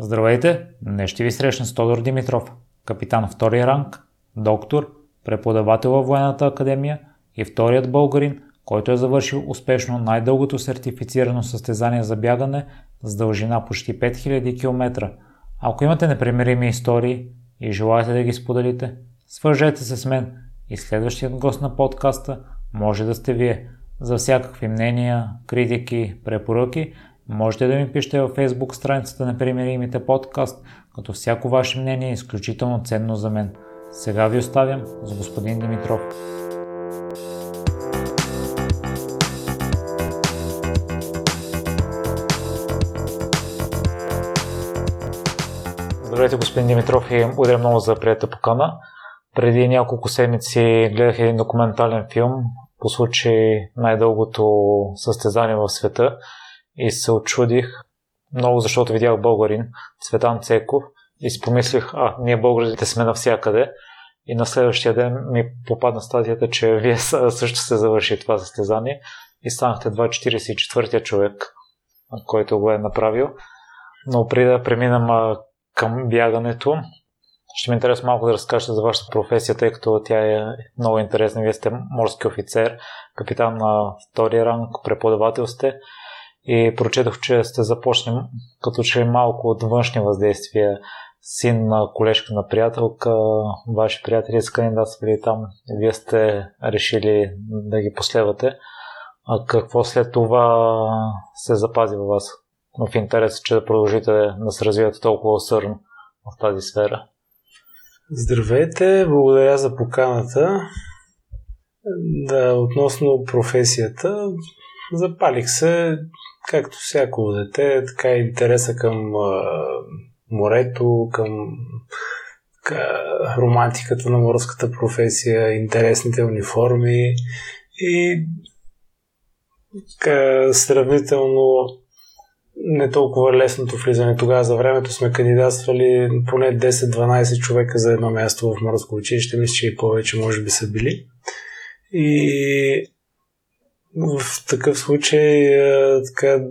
Здравейте! Днес ще ви срещна с Тодор Димитров, капитан втори ранг, доктор, преподавател във Военната академия и вторият българин, който е завършил успешно най-дългото сертифицирано състезание за бягане с дължина почти 5000 км. Ако имате непремирими истории и желаете да ги споделите, свържете се с мен и следващият гост на подкаста може да сте вие. За всякакви мнения, критики, препоръки – Можете да ми пишете във Facebook страницата на Примеримите подкаст, като всяко ваше мнение е изключително ценно за мен. Сега ви оставям с господин Димитров. Здравейте, господин Димитров и благодаря много за приятел покана. Преди няколко седмици гледах един документален филм по случай най-дългото състезание в света и се очудих много, защото видях българин, Цветан Цеков, и си помислих, а, ние българите сме навсякъде. И на следващия ден ми попадна статията, че вие също се завърши това състезание и станахте 244-я човек, който го е направил. Но преди да преминем към бягането, ще ми интересува малко да разкажете за вашата професия, тъй като тя е много интересна. Вие сте морски офицер, капитан на втори ранг, преподавател сте и прочетох, че сте започнали като че малко от външни въздействия. Син на колежка на приятелка, ваши приятели са кандидатствали там, вие сте решили да ги последвате. А какво след това се запази във вас? В интерес, че да продължите да се развивате толкова усърно в тази сфера. Здравейте, благодаря за поканата. Да, относно професията, запалих се както всяко дете, така и интереса към а, морето, към романтиката на морската професия, интересните униформи и така, сравнително не толкова лесното влизане. Тогава за времето сме кандидатствали поне 10-12 човека за едно място в морско училище. Мисля, че и повече може би са били. И в такъв случай, така,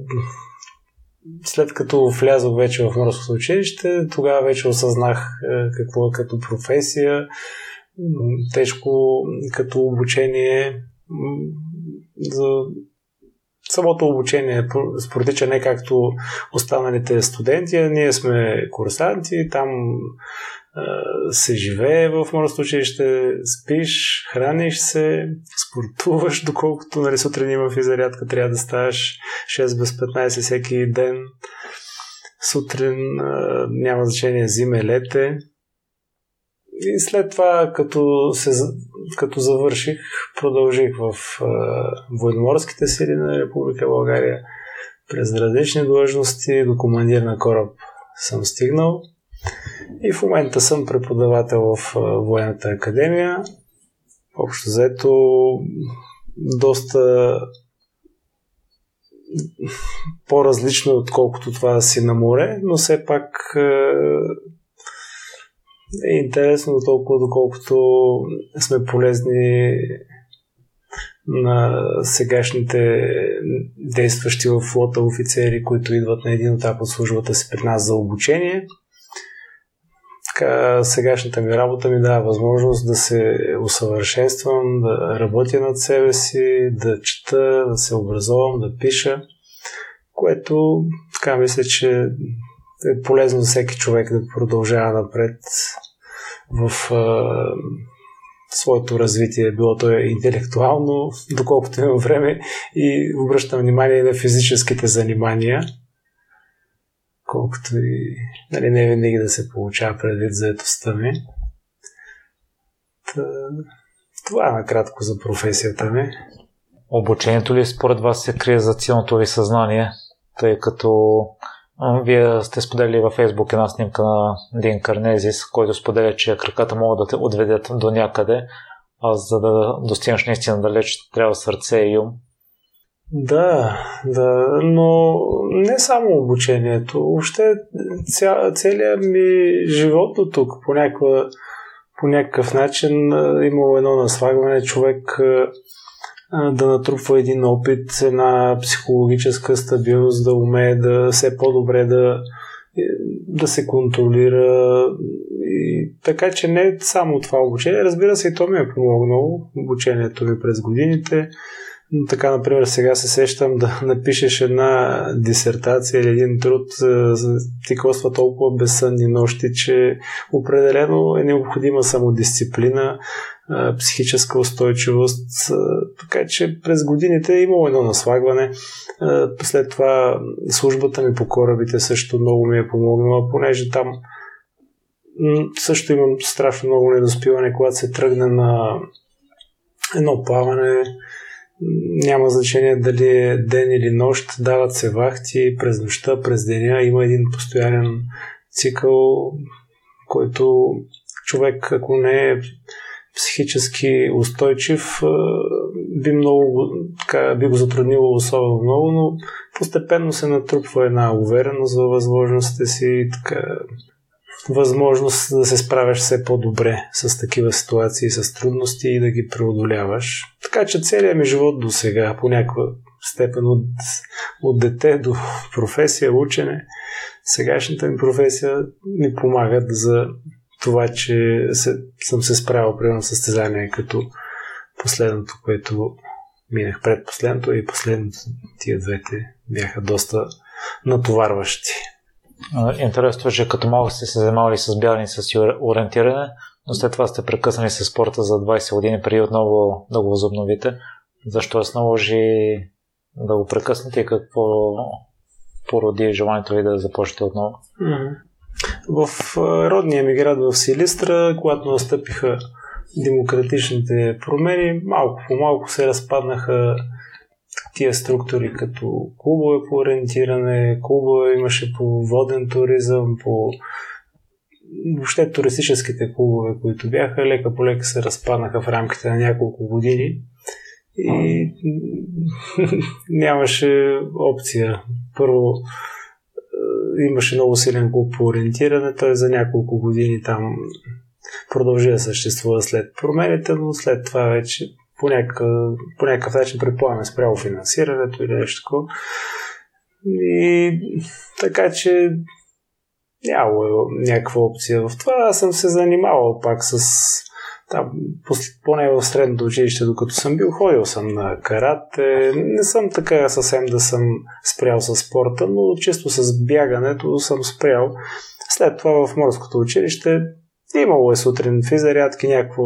след като влязох вече в морското училище, тогава вече осъзнах какво е като професия, тежко като обучение. За самото обучение протича не както останалите студенти, а ние сме курсанти, там се живее в морското училище, спиш, храниш се, спортуваш, доколкото нали, сутрин има физарядка, трябва да ставаш 6 без 15 всеки ден. Сутрин няма значение зиме, лете. И след това, като, се, като завърших, продължих в военноморските сили на Република България през различни длъжности до командир на кораб съм стигнал. И в момента съм преподавател в Военната академия. Общо заето доста по-различно, отколкото това да си на море, но все пак е интересно толкова, доколкото сме полезни на сегашните действащи в флота офицери, които идват на един етап от службата си при нас за обучение – така, сегашната ми работа ми дава възможност да се усъвършенствам, да работя над себе си, да чета, да се образовам, да пиша, което така мисля, че е полезно за всеки човек да продължава напред в а, своето развитие, било то е интелектуално, доколкото имам време и обръщам внимание на физическите занимания – колкото и нали, не винаги да се получава предвид заедостта ми. Та, това е накратко за професията ми. Обучението ли според вас се крие за цялото ви съзнание, тъй като вие сте споделили във Фейсбук една снимка на Дин Карнезис, който споделя, че краката могат да те отведят до някъде, а за да достигнеш наистина далеч, трябва сърце и ум. Да, да, но не само обучението, въобще ця, целият ми живот до тук по, някаква, по някакъв начин имало едно наслагване човек да натрупва един опит, една психологическа стабилност, да умее да все по-добре да да се контролира. И, така че не само това обучение. Разбира се, и то ми е помогнало. Обучението ми през годините. Така, например, сега се сещам да напишеш една дисертация или един труд, ти коства толкова безсънни нощи, че определено е необходима самодисциплина, психическа устойчивост. Така че през годините е имало едно наслагване. След това службата ми по корабите също много ми е помогнала, понеже там също имам страшно много недоспиване, когато се тръгне на едно плаване, няма значение дали е ден или нощ, дават се вахти през нощта, през деня. Има един постоянен цикъл, който човек, ако не е психически устойчив, би, много, така, би го затруднило особено много, но постепенно се натрупва една увереност във възможностите си, така, възможност да се справяш все по-добре с такива ситуации, с трудности и да ги преодоляваш. Така че целият ми живот до сега, по някаква степен от, от дете до професия, учене, сегашната ми професия ми помагат за това, че се, съм се справил при едно състезание като последното, което минах пред последното и последното тия двете бяха доста натоварващи. Интересно е, че като малко сте се занимавали с бягане и с ориентиране, но след това сте прекъснали с спорта за 20 години преди отново да го възобновите. Защо се наложи да го прекъснете и какво породи желанието ви да започнете отново? В родния ми град в Силистра, когато настъпиха демократичните промени, малко по малко се разпаднаха тия структури като клубове по ориентиране, клубове имаше по воден туризъм, по въобще туристическите клубове, които бяха, лека по лека се разпаднаха в рамките на няколко години и нямаше опция. Първо е, имаше много силен клуб по ориентиране, той за няколко години там продължи да съществува след промените, но след това вече по някакъв, по някакъв начин предполагаме спрямо финансирането или нещо такова. И така че нямало е някаква опция в това. Аз съм се занимавал пак с там, поне в средното училище, докато съм бил, ходил съм на карате. Не съм така съвсем да съм спрял с спорта, но често с бягането съм спрял. След това в морското училище Имало е сутрин физарядки, някакво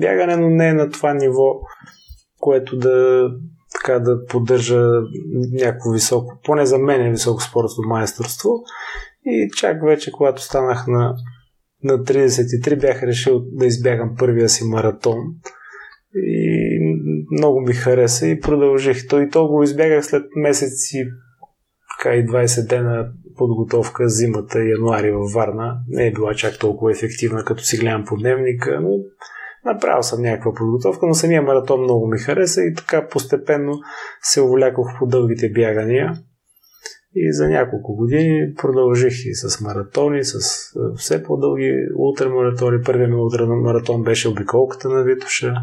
бягане, но не е на това ниво, което да, така, да поддържа някакво високо, поне за мен е високо спортно майсторство. И чак вече, когато станах на, на 33, бях решил да избягам първия си маратон. И много ми хареса и продължих. То и то го избягах след месеци така и 20 дена подготовка зимата януари във Варна. Не е била чак толкова ефективна, като си гледам по дневника, но направил съм някаква подготовка, но самия маратон много ми хареса и така постепенно се увлякох по дългите бягания. И за няколко години продължих и с маратони, с все по-дълги ултрамаратони. Първият ми ултрамаратон беше обиколката на Витоша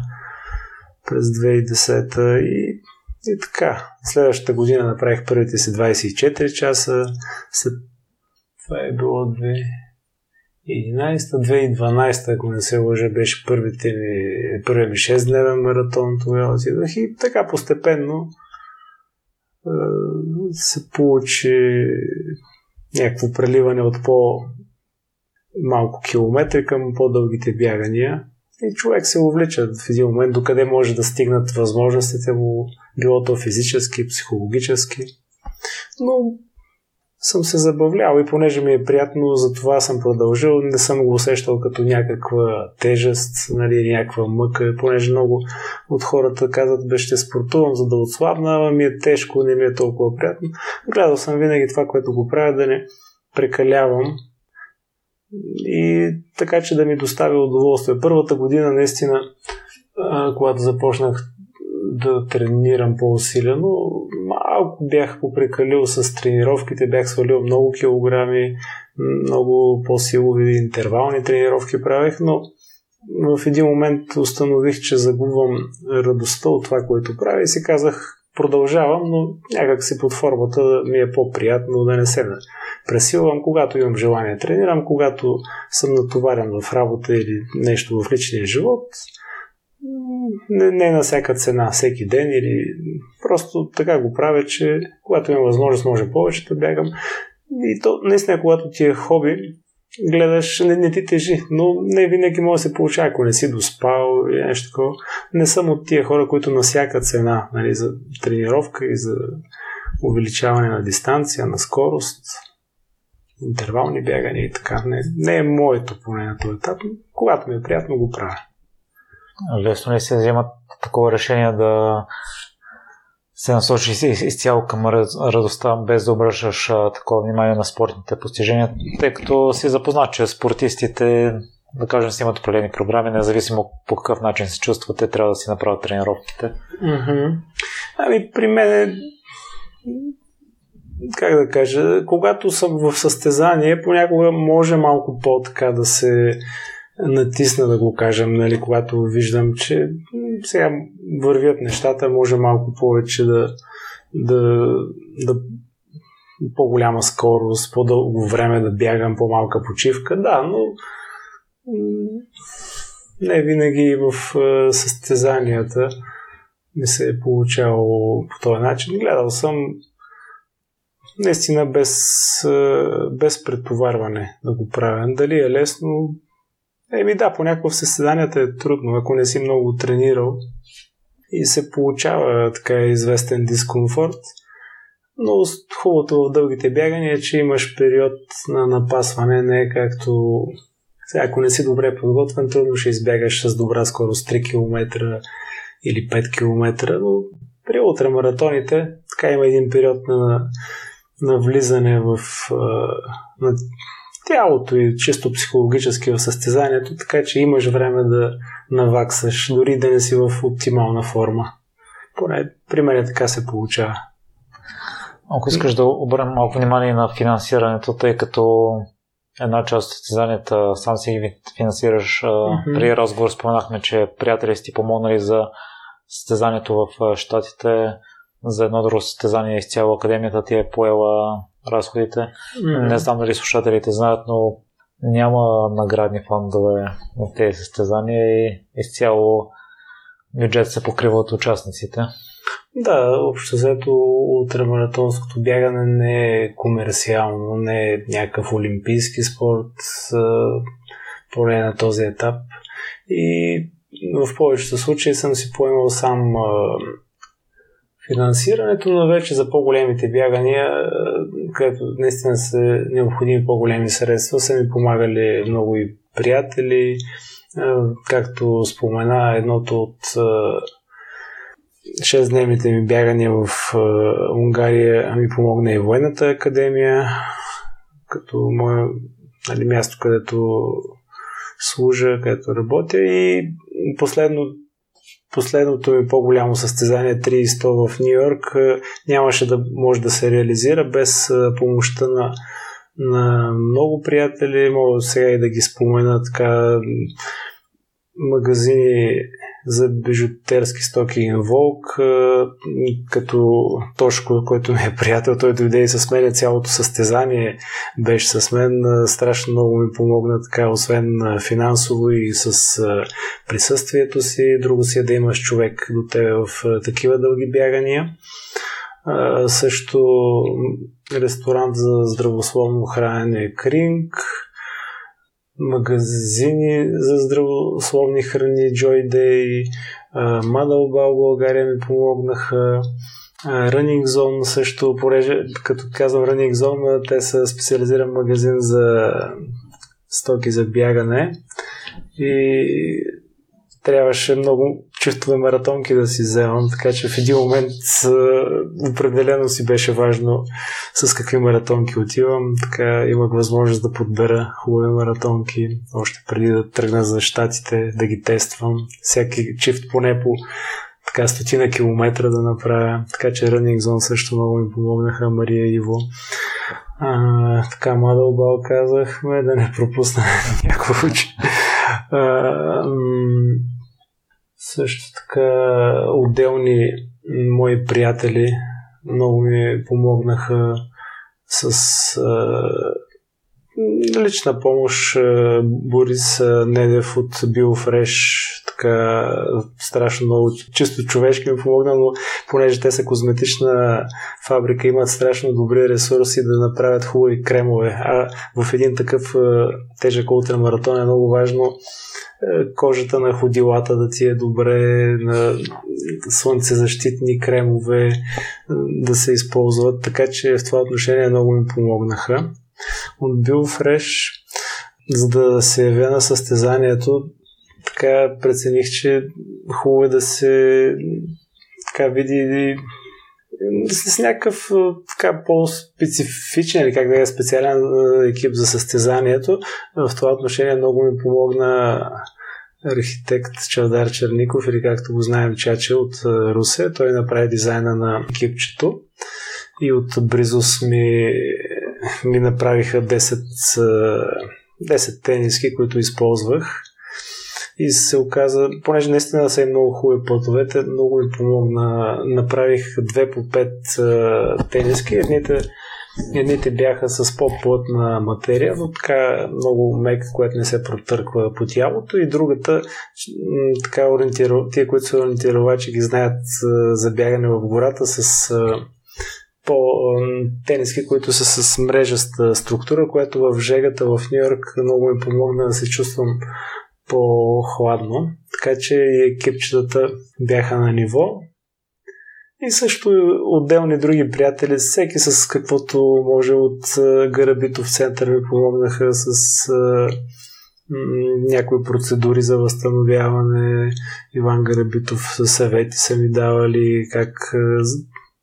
през 2010 и и така, следващата година направих първите си 24 часа, след това е било 2011-2012, ако не се лъжа, беше първите ми, първият ми 6-дневен маратон, тогава отидох и така постепенно е, се получи някакво преливане от по малко километри към по-дългите бягания. И човек се увлича в един момент докъде може да стигнат възможностите му, било то физически, психологически. Но съм се забавлял и понеже ми е приятно, за това съм продължил. Не съм го усещал като някаква тежест, нали, някаква мъка, понеже много от хората казват, бе ще спортувам, за да отслабна, ми е тежко, не ми е толкова приятно. Гледал съм винаги това, което го правя, да не прекалявам и така, че да ми достави удоволствие. Първата година, наистина, когато започнах да тренирам по-усилено, малко бях попрекалил с тренировките, бях свалил много килограми, много по-силови интервални тренировки правех, но в един момент установих, че загубвам радостта от това, което правя и си казах, продължавам, но някак си под формата ми е по-приятно да не се пресилвам, когато имам желание тренирам, когато съм натоварен в работа или нещо в личния живот, не, не на всяка цена, всеки ден или просто така го правя, че когато имам възможност, може повече да бягам. И то, наистина, когато ти е хоби, гледаш, не, не ти тежи, но не винаги може да се получава, ако не си доспал или нещо такова. Не съм от тия хора, които на всяка цена, нали, за тренировка и за увеличаване на дистанция, на скорост, интервални бягания и така. Не, не е моето поне на този етап, но когато ми е приятно го правя. Лесно ли се вземат такова решение да се насочи изцяло към радостта, без да обръщаш такова внимание на спортните постижения, тъй като си запознат, че спортистите, да кажем, си имат определени програми, независимо по какъв начин се чувстват, те трябва да си направят тренировките. Mm-hmm. Ами при мен е как да кажа, когато съм в състезание, понякога може малко по-така да се натисна, да го кажем, нали, когато виждам, че сега вървят нещата, може малко повече да, да, да по-голяма скорост, по-дълго време да бягам, по-малка почивка. Да, но не винаги в състезанията ми се е получавало по този начин. Гледал съм наистина без, без претоварване да го правя. Дали е лесно? Еми да, понякога в съседанията е трудно, ако не си много тренирал и се получава така известен дискомфорт. Но хубавото в дългите бягания е, че имаш период на напасване, не е както сега, ако не си добре подготвен, трудно ще избягаш с добра скорост 3 км или 5 км, но при ултрамаратоните така има един период на, на влизане в на тялото и чисто психологически в състезанието, така че имаш време да наваксаш, дори да не си в оптимална форма. Поне при мен така се получава. Ако искаш да обърнем малко внимание на финансирането, тъй като една част от състезанията сам си ги финансираш. Mm-hmm. При разговор споменахме, че приятели сте помогнали за състезанието в Штатите. За едно друго състезание изцяло академията ти е поела разходите. Mm-hmm. Не знам дали слушателите знаят, но няма наградни фондове в тези състезания и изцяло бюджет се покрива от участниците. Да, общо взето ултрамаратонското бягане не е комерциално, не е някакъв олимпийски спорт, поне на този етап. И в повечето случаи съм си поемал сам финансирането, но вече за по-големите бягания, където наистина са необходими по-големи средства, са ми помагали много и приятели. Както спомена, едното от 6-дневните ми бягания в Унгария ми помогна и военната академия, като мое нали, място, където служа, където работя и последно последното ми по-голямо състезание 300 в Нью Йорк нямаше да може да се реализира без помощта на, на много приятели. Мога сега и да ги спомена така магазини за бижутерски стоки Инволк, като Тошко, който ми е приятел, той дойде и с мен цялото състезание беше с мен. Страшно много ми помогна така, освен финансово и с присъствието си. Друго си е да имаш човек до тебе в такива дълги бягания. Също ресторант за здравословно хранене Кринг, магазини за здравословни храни, Joy Day, Мадалбал България ми помогнаха, Running Zone също, понеже като казвам Running Zone, те са специализиран магазин за стоки за бягане. И трябваше много чувствове маратонки да си вземам, така че в един момент определено си беше важно с какви маратонки отивам. Така имах възможност да подбера хубави маратонки, още преди да тръгна за щатите, да ги тествам. Всяки чифт поне по така стотина километра да направя. Така че Running Zone също много ми помогнаха, Мария и Иво. А, така, Мадълбал казахме, да не пропусна учи. Също така отделни мои приятели много ми помогнаха с лична помощ. Борис Недев от Биофреш така страшно много чисто човешки ми помогна, но понеже те са козметична фабрика, имат страшно добри ресурси да направят хубави кремове. А в един такъв тежък ултрамаратон е много важно кожата на ходилата да ти е добре, на слънцезащитни кремове да се използват, така че в това отношение много ми помогнаха. От Биофреш, за да се явя на състезанието, така прецених, че хубаво е да се така види с някакъв така по-специфичен или как да е специален екип за състезанието. В това отношение много ми помогна архитект Чавдар Черников или както го знаем Чаче от Русе. Той направи дизайна на екипчето и от Бризус ми, ми направиха 10, 10 тениски, които използвах и се оказа, понеже наистина са и много хубави платовете, много ми помогна. Направих две по пет тениски. Едните, едните бяха с по-плътна материя, но така много мека, което не се протърква по тялото и другата, така ориентиров... тия, които са ориентировачи, ги знаят за бягане в гората с по тениски, които са с мрежаста структура, което в жегата в Нью Йорк много ми помогна да се чувствам по-хладно, така че екипчетата бяха на ниво. И също отделни други приятели, всеки с каквото може от Гарабитов център ми помогнаха с някои процедури за възстановяване. Иван Гарабитов съвети са ми давали как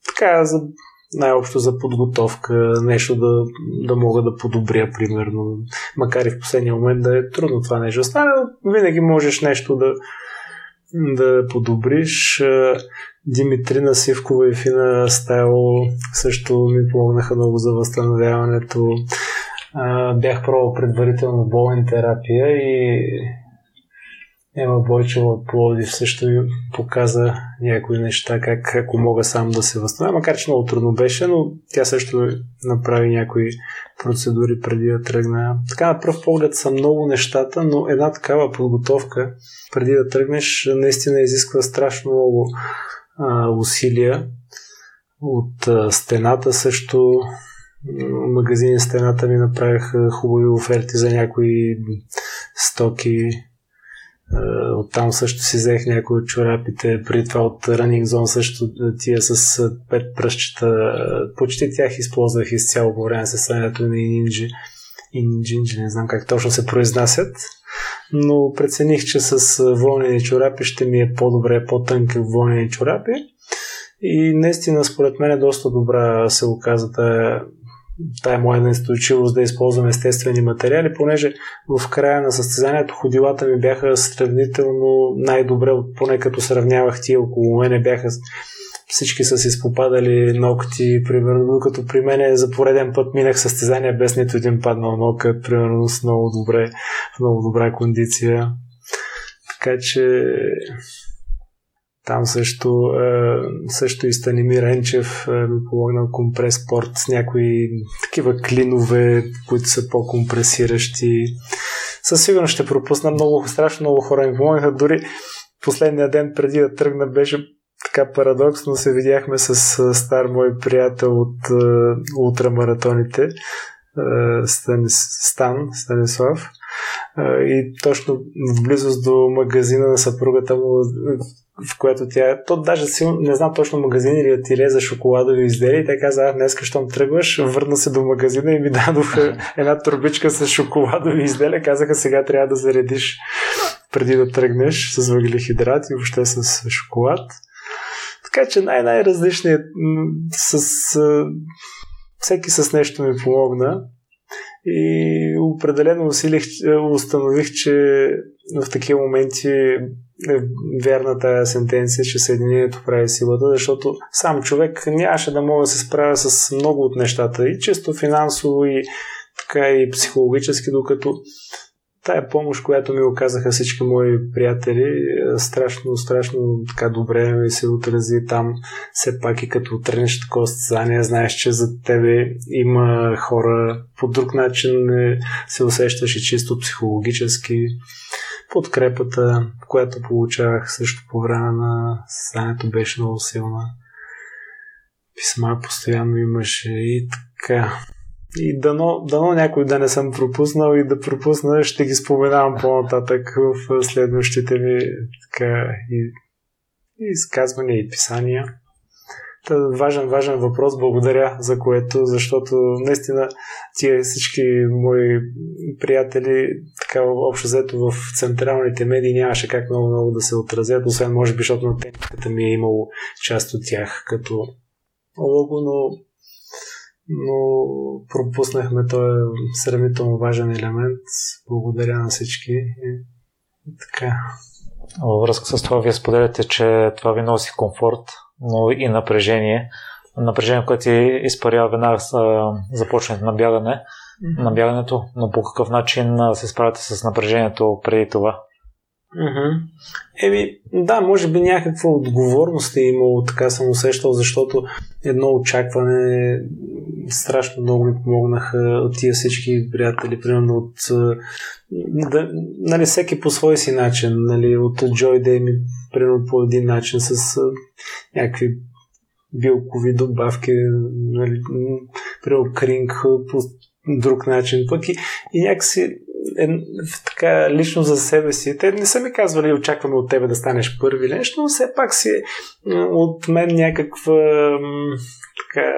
така за най-общо за подготовка, нещо да, да мога да подобря, примерно. Макар и в последния момент да е трудно това нещо стане, винаги можеш нещо да, да подобриш. Димитрина Сивкова и Фина Стайл също ми помогнаха много за възстановяването. Бях пробвал предварително болен терапия и Ема Бойчева от Плодив също ми показа някои неща, как ако мога сам да се възстановя, макар че много трудно беше, но тя също направи някои процедури преди да тръгна. Така на пръв поглед са много нещата, но една такава подготовка преди да тръгнеш наистина изисква страшно много а, усилия. От а, стената също магазини стената ми направиха хубави оферти за някои стоки, оттам също си взех някои от чорапите, при това от Running Zone също тия с пет пръщчета. Почти тях използвах изцяло по време състоянието на Ninja. Инджинджи, не знам как точно се произнасят, но прецених, че с вълнени чорапи ще ми е по-добре, по-тънки вълнени чорапи. И наистина, според мен е доста добра се оказа тая тая моя настойчивост да използвам естествени материали, понеже в края на състезанието ходилата ми бяха сравнително най-добре, поне като сравнявах тия около мене бяха всички са си спопадали ногти, примерно, докато при мен за пореден път минах състезания без нито един паднал ногът, примерно с много добре, в много добра кондиция. Така че там също, е, също и Станимир Енчев е, ми помогна компреспорт с някои такива клинове, които са по-компресиращи. Със сигурност ще пропусна много, страшно много хора ми помогнаха. Дори последния ден преди да тръгна беше така парадоксно се видяхме с стар мой приятел от е, ултрамаратоните Станис, Стан Станислав и точно в близост до магазина на съпругата му в което тя, то даже си, не знам точно магазин или ателие за шоколадови изделия и те каза, днес, щом тръгваш, върна се до магазина и ми дадоха една турбичка с шоколадови изделия, казаха сега трябва да заредиш преди да тръгнеш с въглехидрат и въобще с шоколад. Така че най-най-различният с, всеки с нещо ми помогна и определено усилих, установих, че в такива моменти е вярна тая сентенция, че съединението прави силата, защото сам човек нямаше да може да се справя с много от нещата, и чисто финансово, и така и психологически, докато тая помощ, която ми оказаха всички мои приятели, страшно, страшно така добре ми се отрази там. Все пак и като тренеш такова състезание, знаеш, че за тебе има хора по друг начин се усещаш и чисто психологически. Подкрепата, която получавах също по време на състезанието беше много силна. Писма постоянно имаше и така. И дано, дано някой да не съм пропуснал и да пропусна, ще ги споменавам по-нататък в следващите ми така, и, и изказвания и писания. Важен, важен въпрос, благодаря за което, защото наистина тия всички мои приятели, така общо взето в централните медии нямаше как много много да се отразят, освен може би, защото на техниката ми е имало част от тях като лого, но но пропуснахме този сравнително важен елемент. Благодаря на всички. И така. Във връзка с това, вие споделяте, че това ви носи комфорт, но и напрежение. Напрежение, което ти изпарява веднага с започването на бягане, на бягането, но по какъв начин се справяте с напрежението преди това? Mm-hmm. Еми, да, може би някаква отговорност е имало, така съм усещал, защото едно очакване страшно много ми помогнаха от тия всички приятели, примерно от да, нали, всеки по свой си начин, нали, от Joy Day ми, примерно по един начин с някакви билкови добавки, нали, примерно кринг по друг начин, пък и, и някакси е, така лично за себе си. Те не са ми казвали, очакваме от тебе да станеш първи нещо, но все пак си от мен някаква така,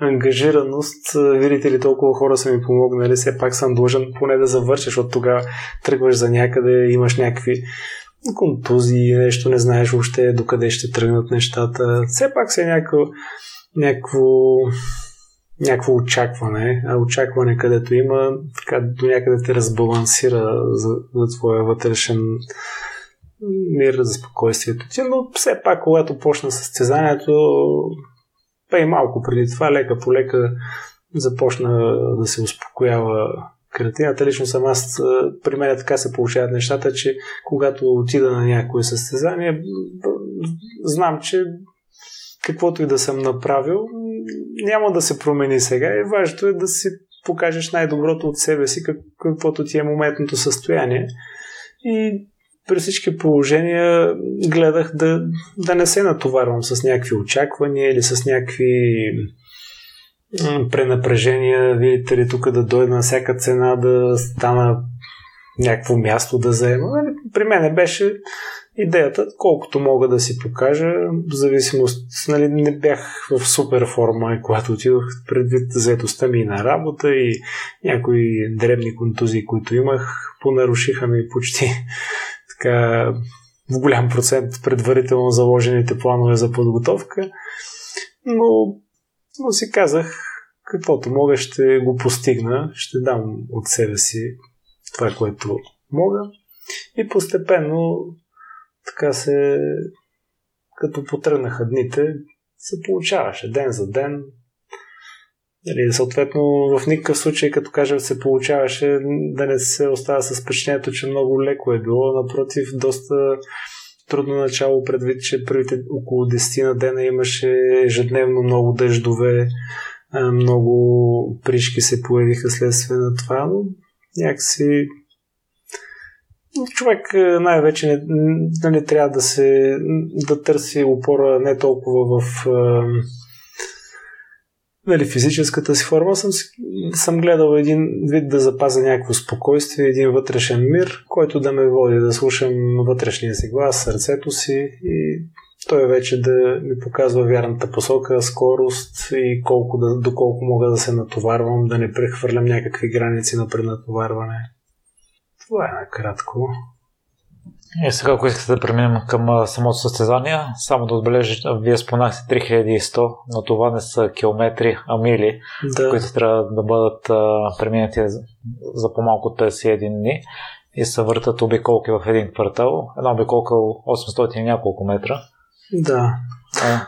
ангажираност. Видите ли, толкова хора са ми помогнали, все пак съм длъжен поне да завършиш, защото тогава тръгваш за някъде, имаш някакви контузии, нещо не знаеш въобще докъде ще тръгнат нещата. Все пак се е някакво, някакво някакво очакване, а очакване където има, така до някъде те разбалансира за, за твоя вътрешен мир, за спокойствието ти, но все пак, когато почна състезанието, па и малко преди това, лека по лека започна да се успокоява картината. Лично съм аз, при мен така се получават нещата, че когато отида на някое състезание, знам, че каквото и да съм направил, няма да се промени сега. И важното е да си покажеш най-доброто от себе си, каквото ти е моментното състояние. И при всички положения гледах да, да не се натоварвам с някакви очаквания или с някакви пренапрежения, видите ли, тук да дойда на всяка цена да стана някакво място да заема. Нали, при мен беше идеята, колкото мога да си покажа, в зависимост, нали, не бях в супер форма, когато отидох предвид заедостта ми на работа и някои дребни контузии, които имах, понарушиха ми почти така в голям процент предварително заложените планове за подготовка. Но, но си казах, каквото мога, ще го постигна, ще дам от себе си това, което мога. И постепенно така се, като потръгнаха дните, се получаваше ден за ден. Нали, съответно, в никакъв случай, като кажем, се получаваше да не се остава с впечатлението, че много леко е било. Напротив, доста трудно начало, предвид, че първите около 10 на дена имаше ежедневно много дъждове, много пришки се появиха следствие на това, но някакси човек е, най-вече не, нали, трябва да се да търси опора не толкова в е, нали, физическата си форма. Съм, съм гледал един вид да запазя някакво спокойствие, един вътрешен мир, който да ме води да слушам вътрешния си глас, сърцето си и той вече да ми показва вярната посока, скорост и колко да, доколко мога да се натоварвам, да не прехвърлям някакви граници на преднатоварване. Това е накратко. И сега, ако искате да преминем към самото състезание, само да отбележа, вие спонахте 3100, но това не са километри, а мили, да. които трябва да бъдат преминати за по-малко от 51 дни и се въртат обиколки в един квартал. Една обиколка 800 и няколко метра. Да. А,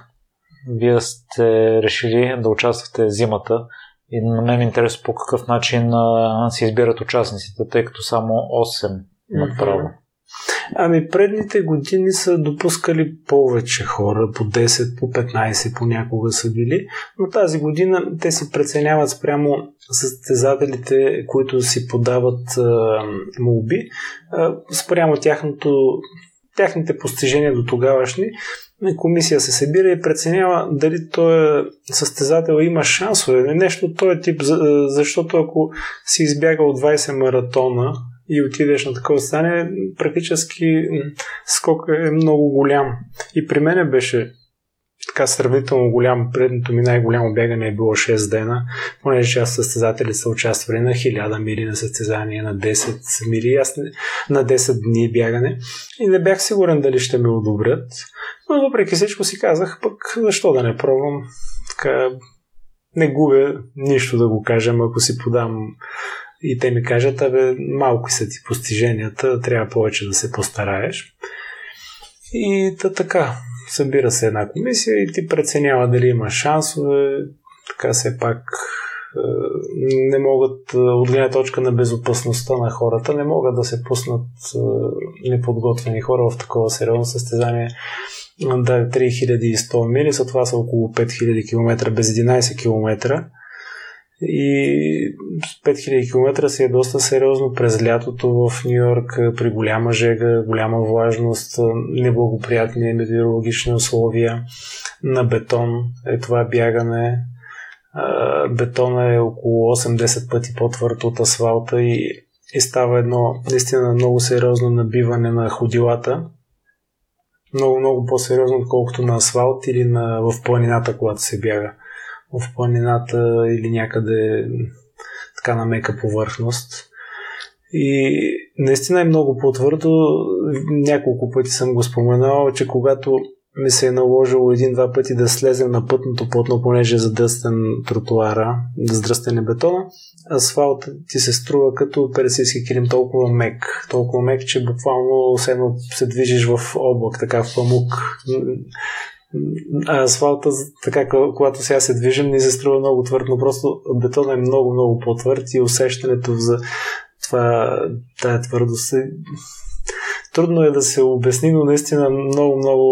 вие сте решили да участвате зимата И на мен е интересно по какъв начин а, се избират участниците, тъй като само 8 имат право. Ами предните години са допускали повече хора, по 10, по 15 понякога са били, но тази година те си преценяват спрямо състезателите, които си подават а, молби, а, спрямо тяхното, тяхните постижения до тогавашни. Комисия се събира и преценява дали той състезател има шансове. Нещо този тип, защото ако си избягал 20 маратона и отидеш на такова стане, практически скок е много голям. И при мен беше така сравнително голям. Предното ми най-голямо бягане е било 6 дена, понеже част състезатели са участвали на 1000 мили на състезание, на 10 мили, аз на 10 дни бягане. И не бях сигурен дали ще ме одобрят. Но въпреки всичко си казах, пък защо да не пробвам. Така, не губя нищо да го кажем, ако си подам и те ми кажат, абе, малко са ти постиженията, трябва повече да се постараеш. И та така, събира се една комисия и ти преценява дали има шансове, така все пак е, не могат, е, от гледна точка на безопасността на хората, не могат да се пуснат е, неподготвени хора в такова сериозно състезание. Да, 3100 мили, са това са около 5000 км без 11 км и 5000 км си е доста сериозно през лятото в Нью Йорк при голяма жега, голяма влажност, неблагоприятни метеорологични условия. На бетон е това бягане. Бетона е около 8-10 пъти по-твърд от асфалта и, и става едно наистина много сериозно набиване на ходилата. Много, много по-сериозно, отколкото на асфалт или на, в планината, когато се бяга в планината или някъде така на мека повърхност. И наистина е много по-твърдо. Няколко пъти съм го споменал, че когато ми се е наложило един-два пъти да слезем на пътното плотно, понеже е задръстен тротуара, задръстен е бетона, асфалт ти се струва като персийски килим толкова мек, толкова мек, че буквално се движиш в облак, така в памук асфалта, така когато сега се движим, ни се струва много твърд, но просто бетон е много, много по-твърд и усещането за това, тая твърдост е трудно е да се обясни, но наистина много, много,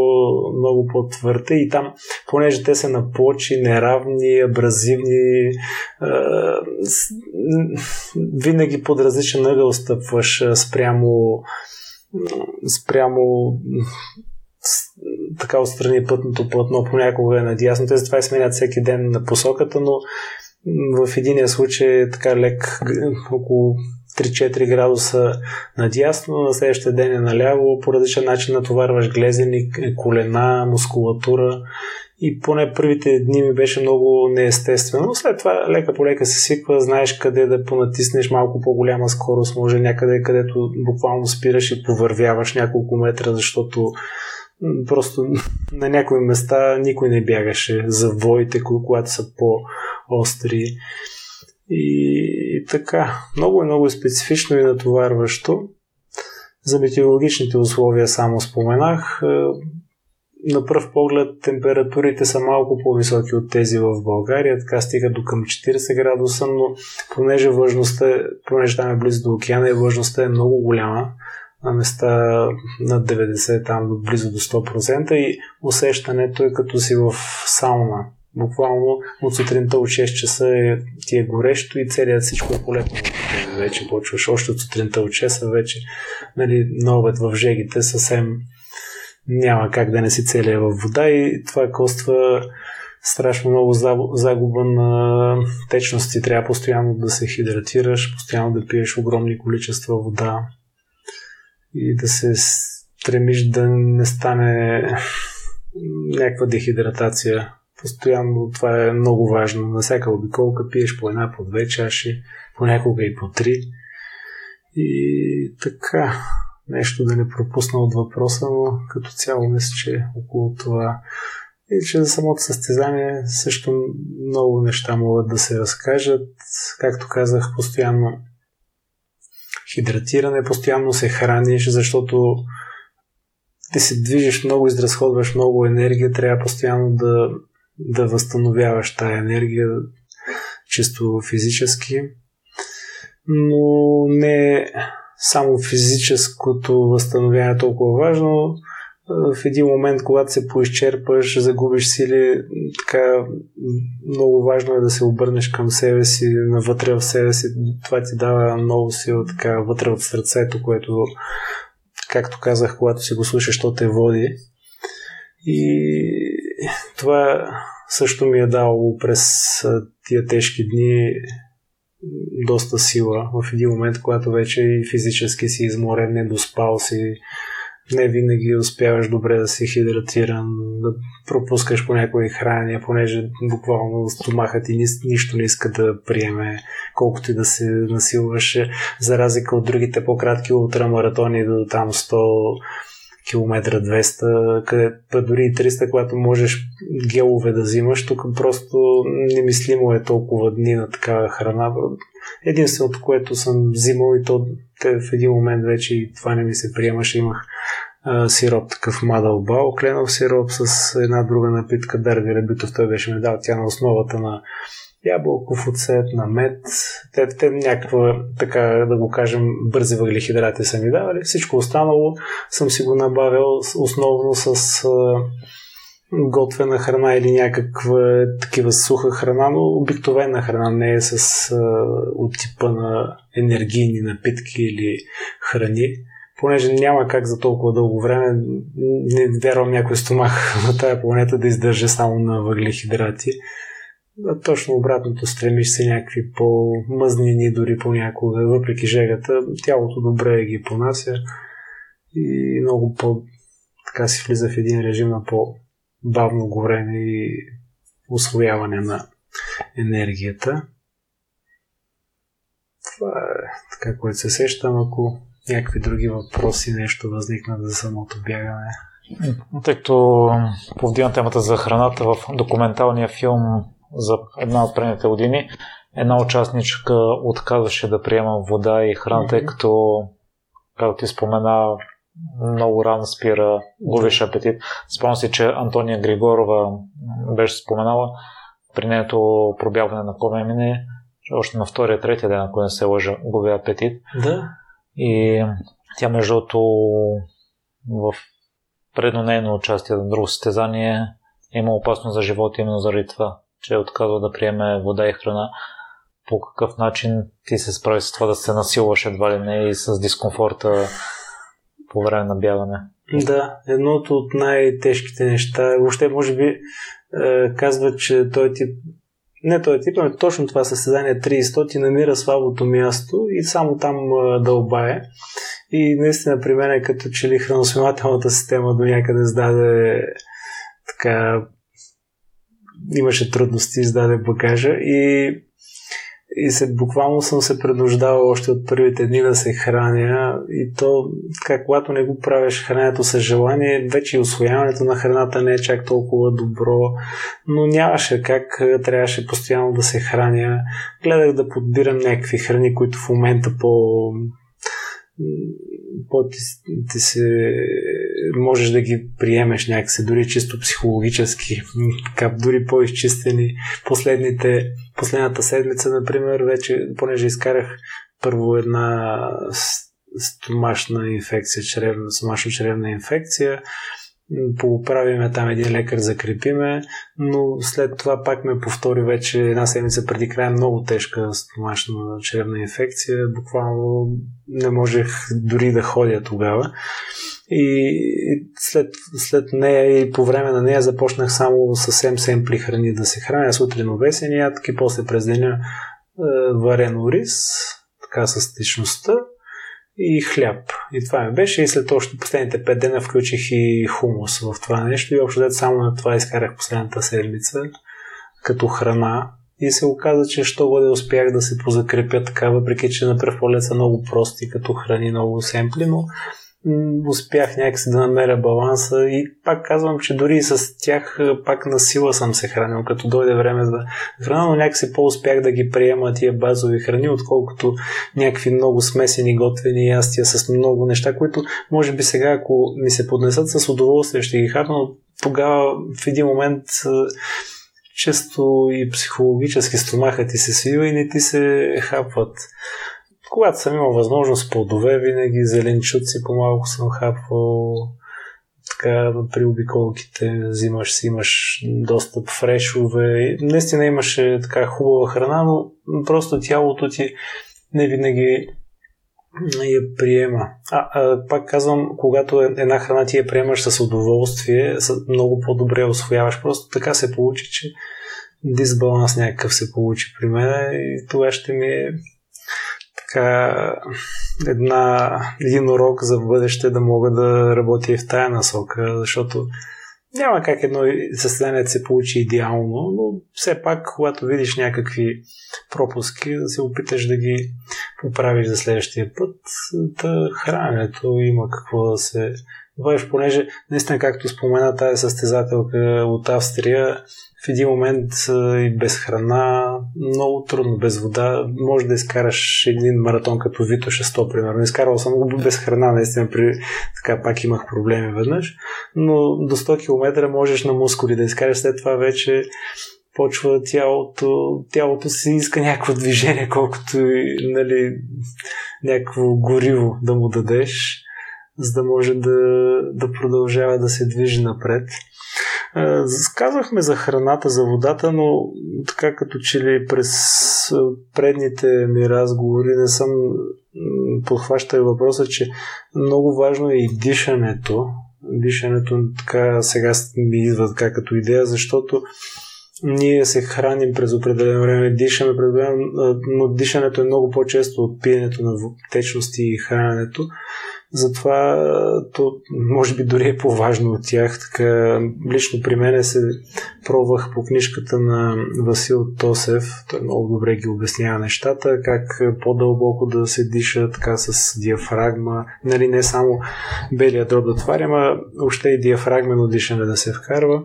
много по-твърд е и там, понеже те са на плочи, неравни, абразивни, е, винаги под различен ъгъл стъпваш спрямо спрямо така отстрани пътното платно понякога е надясно. Те затова сменят всеки ден на посоката, но в единия случай е така лек, около 3-4 градуса надясно, на следващия ден е наляво, по различен начин натоварваш глезени, колена, мускулатура и поне първите дни ми беше много неестествено. След това лека по лека се свиква, знаеш къде да понатиснеш малко по-голяма скорост, може някъде, където буквално спираш и повървяваш няколко метра, защото Просто на някои места никой не бягаше за воите, когато са по-остри. И, и така, много е много специфично и натоварващо. За метеорологичните условия само споменах. Е, на пръв поглед температурите са малко по-високи от тези в България, така стига до към 40 градуса, но понеже влажността, понеже там е близо до океана и влажността е много голяма, на места над 90, там близо до 100% и усещането е като си в сауна. Буквално от сутринта от 6 часа е, ти е горещо и целият всичко е полетно. Вече почваш още от сутринта от 6, вече нали, на обед в жегите съвсем няма как да не си целия във вода и това коства страшно много загуба на течности. Трябва постоянно да се хидратираш, постоянно да пиеш огромни количества вода и да се стремиш да не стане някаква дехидратация. Постоянно това е много важно. На всяка обиколка пиеш по една, по две чаши, понякога и по три. И така, нещо да не пропусна от въпроса, но като цяло мисля, че около това и че за самото състезание също много неща могат да се разкажат. Както казах, постоянно хидратиране, постоянно се храниш, защото ти се движиш много, изразходваш много енергия, трябва постоянно да, да възстановяваш тая енергия, чисто физически. Но не само физическото възстановяване е толкова важно. В един момент, когато се поизчерпаш, загубиш сили, така много важно е да се обърнеш към себе си, навътре в себе си. Това ти дава много сила така вътре от сърцето, което, както казах, когато си го слушаш, то те води. И това също ми е дало през тия тежки дни доста сила в един момент, когато вече и физически си изморен, не доспал си, не винаги успяваш добре да си хидратиран, да пропускаш по някои храни, понеже буквално стомахът ти нищо не иска да приеме, колкото и да се насилваш, за разлика от другите по-кратки ултрамаратони до там 100 километра 200, къде, дори и 300, когато можеш гелове да взимаш, тук просто немислимо е толкова дни на такава храна. Единственото, което съм взимал и то те в един момент вече и това не ми се приемаше, имах а, сироп, такъв мадълбал, кленов сироп с една друга напитка, Бергер Битов, той беше ми дал тя на основата на ябълков оцет, на мед. Те, те някаква, така да го кажем, бързи въглехидрати са ми давали. Всичко останало съм си го набавил основно с а, готвена храна или някаква такива суха храна, но обикновена храна не е с а, от типа на енергийни напитки или храни понеже няма как за толкова дълго време, не вярвам някой стомах на тая планета да издържа само на въглехидрати. А точно обратното, стремиш се някакви по-мъзнини дори понякога, въпреки жегата, тялото добре ги понася и много по така си влиза в един режим на по-бавно горене и освояване на енергията. Това е така, което се сещам, ако някакви други въпроси, нещо възникнат за самото бягане. Тъй като повдигна темата за храната в документалния филм за една от предните години, една участничка отказваше да приема вода и храна, тъй като, както ти спомена, много рано спира, губиш апетит. Спомням си, че Антония Григорова беше споменала при нето пробягване на коме още на втория, третия ден, ако не се лъжа, губи апетит. Да. И тя, между другото, в предно нейно участие на друго състезание има опасност за живота именно заради това, че е отказва да приеме вода и храна. По какъв начин ти се справи с това да се насилваш едва ли не и с дискомфорта по време на бягане? Да, едното от най-тежките неща, въобще може би е, казва, че той тип не той тип, ами точно това състезание 300 ти намира слабото място и само там дълбае. И наистина при мен е като че ли храносмилателната система до някъде сдаде така имаше трудности, издаде багажа и и се, буквално съм се принуждавал още от първите дни да се храня и то, така, когато не го правиш храненето с желание, вече и освояването на храната не е чак толкова добро, но нямаше как, трябваше постоянно да се храня. Гледах да подбирам някакви храни, които в момента по по ти се можеш да ги приемеш някакси, дори чисто психологически, така, дори по-изчистени. Последните, последната седмица, например, вече, понеже изкарах първо една стомашна инфекция, чревна, стомашно-чревна инфекция, поправиме там един лекар, закрепиме, но след това пак ме повтори вече една седмица преди края много тежка стомашна чревна инфекция. Буквално не можех дори да ходя тогава. И след, след нея и по време на нея започнах само съвсем семпли храни да се храня, сутрин овесен ядки, после през деня е, варено рис, така с течността и хляб. И това ми беше. И след още последните 5 дена включих и хумус в това нещо. И общо дете само на това изкарах последната седмица като храна. И се оказа, че що да успях да се позакрепя така, въпреки че на пръв поглед са много прости като храни, много семпли, но успях някакси да намеря баланса и пак казвам, че дори с тях пак на сила съм се хранил, като дойде време за храна, но някакси по-успях да ги приема тия базови храни, отколкото някакви много смесени, готвени ястия с много неща, които може би сега, ако ми се поднесат с удоволствие, ще ги хапна, но тогава в един момент често и психологически стомахът ти се свива и не ти се хапват. Когато съм имал възможност плодове, винаги зеленчуци по-малко съм хапвал. Така, при обиколките взимаш си, имаш достъп фрешове. Наистина имаше така хубава храна, но просто тялото ти не винаги я приема. А, а, пак казвам, когато е, една храна ти я приемаш с удоволствие, много по-добре освояваш. Просто така се получи, че дисбаланс някакъв се получи при мен и това ще ми е така една, един урок за бъдеще да мога да работя и в тая насока, защото няма как едно състояние да се получи идеално, но все пак, когато видиш някакви пропуски, да се опиташ да ги поправиш за следващия път. Да храненето има какво да се добавиш, понеже наистина, както спомена тази състезателка от Австрия, в един момент и без храна, много трудно, без вода, може да изкараш един маратон като Витоша 100, примерно. Изкарвал съм го без храна, наистина, при... така пак имах проблеми веднъж, но до 100 км можеш на мускули да изкараш, след това вече почва тялото, тялото си иска някакво движение, колкото и нали, някакво гориво да му дадеш, за да може да, да продължава да се движи напред. Казахме за храната, за водата, но така като че ли през предните ми разговори не съм подхващал въпроса, че много важно е и дишането. Дишането така сега ми идва така като идея, защото ние се храним през определено време, дишаме през време, но дишането е много по-често от пиенето на течности и храненето. Затова то може би дори е по-важно от тях. Така, лично при мене се пробвах по книжката на Васил Тосев. Той много добре ги обяснява нещата, как по-дълбоко да се диша така с диафрагма. Нали, не само белия дроб да тваря, а още и диафрагмено дишане да се вкарва.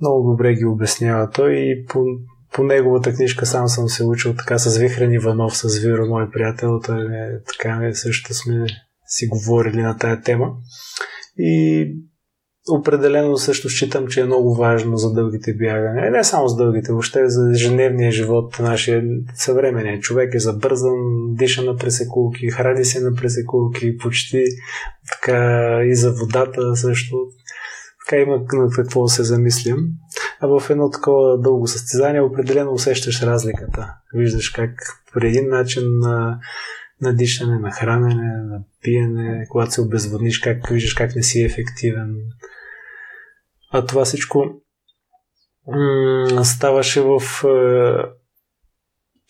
Много добре ги обяснява той и по, по неговата книжка сам съм се учил така с Вихрен Иванов, с Виро, мой приятел. Той е, така също сме си говорили на тая тема. И определено също считам, че е много важно за дългите бягане. Не само за дългите, въобще за ежедневния живот на нашия съвременен човек е забързан, диша на пресекулки, храни се на пресекулки, почти така и за водата също. Така има на какво да се замислим. А в едно такова дълго състезание определено усещаш разликата. Виждаш как при един начин на, дишане, на хранене, на пиене, когато се обезводниш, как виждаш как не си ефективен. А това всичко м- ставаше в е,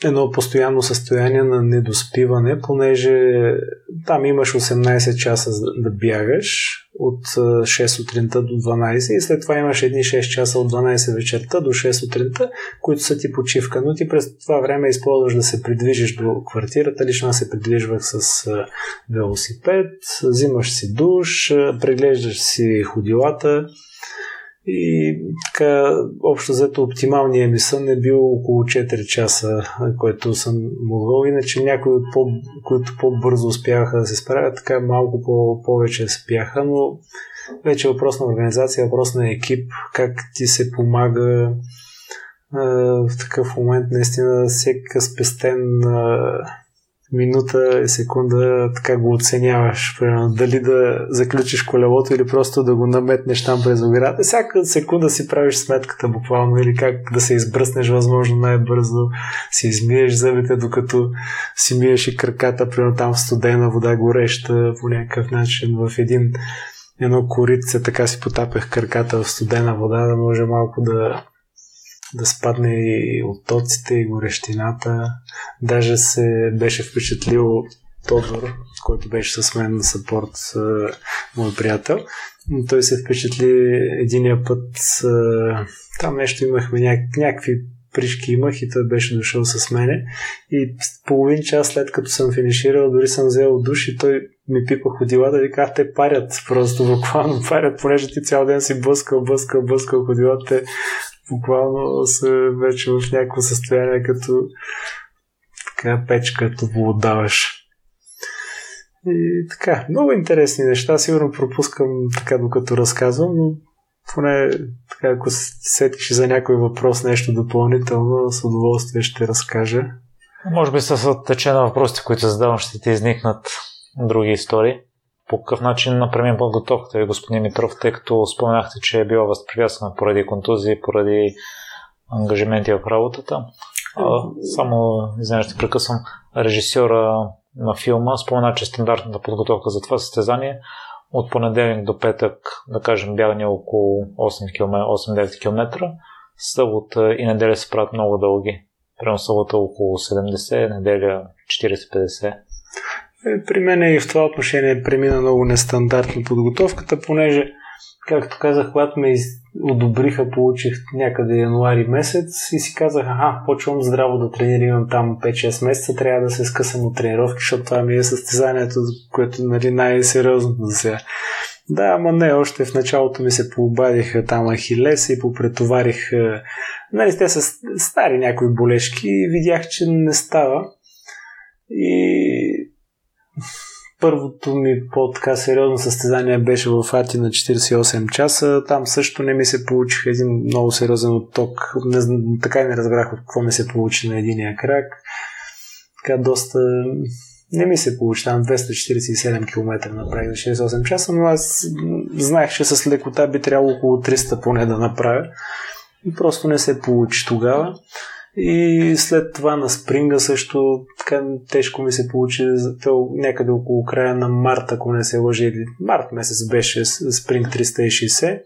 едно постоянно състояние на недоспиване, понеже там имаш 18 часа да бягаш от 6 сутринта до 12 и след това имаш едни 6 часа от 12 вечерта до 6 сутринта, които са ти почивка. Но ти през това време използваш да се придвижиш до квартирата. Лично се придвижвах с велосипед, взимаш си душ, преглеждаш си ходилата, и така, общо взето оптималният ми сън е бил около 4 часа, което съм могъл. Иначе някои, от по, които по-бързо успяха да се справят, така малко по- повече спяха, но вече е въпрос на организация, въпрос на екип, как ти се помага в такъв момент наистина всека спестен минута и секунда така го оценяваш. Примерно, дали да заключиш колелото или просто да го наметнеш там през оградата. Всяка секунда си правиш сметката буквално или как да се избръснеш възможно най-бързо, си измиеш зъбите, докато си миеш и краката, примерно там в студена вода, гореща по някакъв начин в един едно коритце, така си потапях краката в студена вода, да може малко да да спадне и оттоците и горещината. Даже се беше впечатлил Тодор, който беше с мен на съпорт, мой приятел. Той се впечатли единия път, там нещо имахме, няк- някакви пришки имах и той беше дошъл с мене. И половин час след като съм финиширал, дори съм взел душ и той ми пипа ходилата и казах, те парят, просто буквално парят, понеже ти цял ден си блъскал, блъскал, блъскал ходилата, буквално са вече в някакво състояние като така печка, като го отдаваш. И така, много интересни неща, сигурно пропускам така докато разказвам, но поне така, ако сетиш за някой въпрос нещо допълнително, с удоволствие ще разкажа. Може би с тече на въпросите, които задавам, ще ти изникнат други истории. По какъв начин направим подготовката ви, господин Митров, тъй като споменахте, че е била възпрепятствана поради контузии, поради ангажименти в работата. А, само, извиня, ще прекъсвам, режисьора на филма спомена, че стандартната подготовка за това състезание от понеделник до петък, да кажем, бягане около 8 км, 8-9 км. Събота и неделя се правят много дълги. Примерно събота около 70, неделя 40-50. Е, при мен и в това отношение премина много нестандартно подготовката, понеже, както казах, когато ме одобриха, получих някъде януари месец и си казах, аха, почвам здраво да тренирам, там 5-6 месеца, трябва да се скъсам от тренировки, защото това ми е състезанието, което нали, най-сериозното за сега. Да, ама не, още в началото ми се пообадиха там ахилеса и попретоварих. Нали, те са стари някои болешки и видях, че не става. И първото ми по-така сериозно състезание беше в Ати на 48 часа. Там също не ми се получих един много сериозен отток. Не, така и не разбрах от какво ми се получи на единия крак. Така доста... Не ми се получи там 247 км направих за 68 часа, но аз знаех, че с лекота би трябвало около 300 поне да направя. И просто не се получи тогава. И след това на спринга също така тежко ми се получи някъде около края на март, ако не се лъжи, или март месец беше спринг 360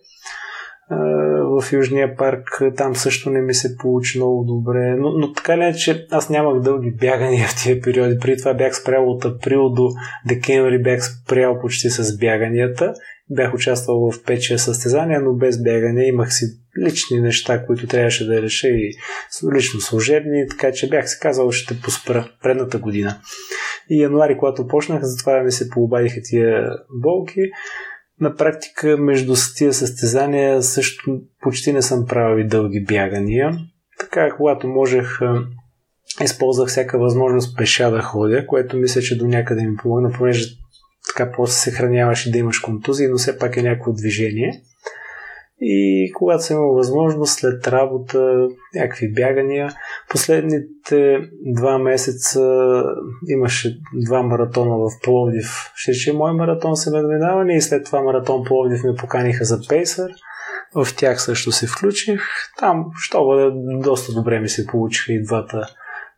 в Южния парк. Там също не ми се получи много добре. Но, но така ли е, че аз нямах дълги бягания в тия периоди. При това бях спрял от април до декември, бях спрял почти с бяганията. Бях участвал в 5-6 състезания, но без бягане. Имах си лични неща, които трябваше да реша и лично служебни, така че бях се казал, ще поспра предната година. И януари, когато почнах, затова ми се пообадиха тия болки. На практика между тия състезания също почти не съм правил и дълги бягания. Така, когато можех, използвах всяка възможност пеша да ходя, което мисля, че до някъде ми помогна, понеже така после се храняваш и да имаш контузии, но все пак е някакво движение. И когато съм имал възможност, след работа, някакви бягания, последните два месеца имаше два маратона в Пловдив. Ще че мой маратон се надминаване и след това маратон Пловдив ме поканиха за пейсър. В тях също се включих. Там, що бъде, доста добре ми се получиха и двата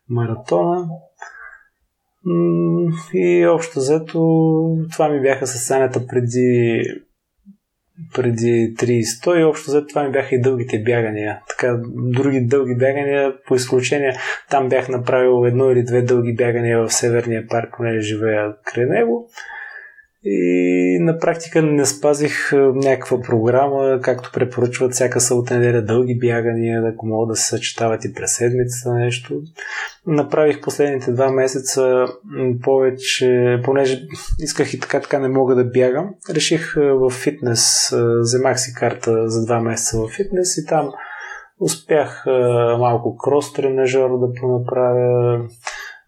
маратона. И общо взето това ми бяха състезанията преди преди 30 и общо за това ми бяха и дългите бягания. Така, други дълги бягания, по изключение, там бях направил едно или две дълги бягания в Северния парк, понеже живея край него. И на практика не спазих някаква програма, както препоръчват всяка събота неделя дълги бягания, ако могат да се съчетават и през седмицата нещо. Направих последните два месеца повече, понеже исках и така така не мога да бягам. Реших в фитнес, вземах си карта за два месеца в фитнес и там успях малко крос тренажер да понаправя,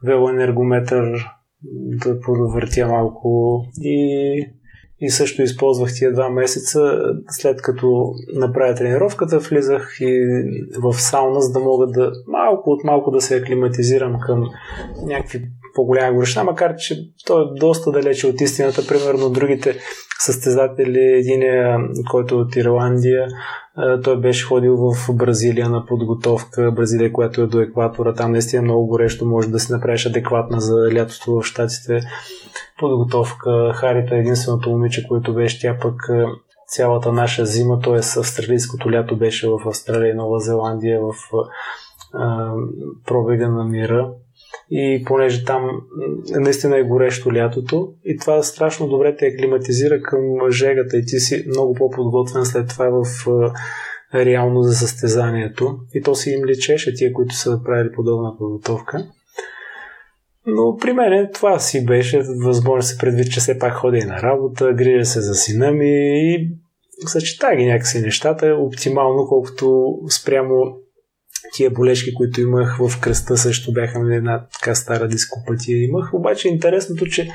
велоенергометър да подовъртя малко. И, и също използвах тия два месеца, след като направя тренировката, влизах и в сауна, за да мога да малко от малко да се аклиматизирам към някакви по-голяма горещина, макар че той е доста далече от истината. Примерно другите състезатели, един който е от Ирландия, той беше ходил в Бразилия на подготовка, Бразилия, която е до екватора, там наистина е много горещо, може да си направиш адекватна за лятото в Штатите подготовка. Харита е единственото момиче, което беше тя пък цялата наша зима, т.е. австралийското лято беше в Австралия и Нова Зеландия в пробега на мира и понеже там наистина е горещо лятото и това страшно добре те аклиматизира към жегата и ти си много по-подготвен след това в реално за състезанието. И то си им личеше тия, които са правили подобна подготовка. Но при мен това си беше. Възможно се предвид, че все пак ходя и на работа, грижа се за сина ми и съчета ги някакси нещата оптимално, колкото спрямо тия болешки, които имах в кръста също бяха на една така стара дископатия имах. Обаче интересното, че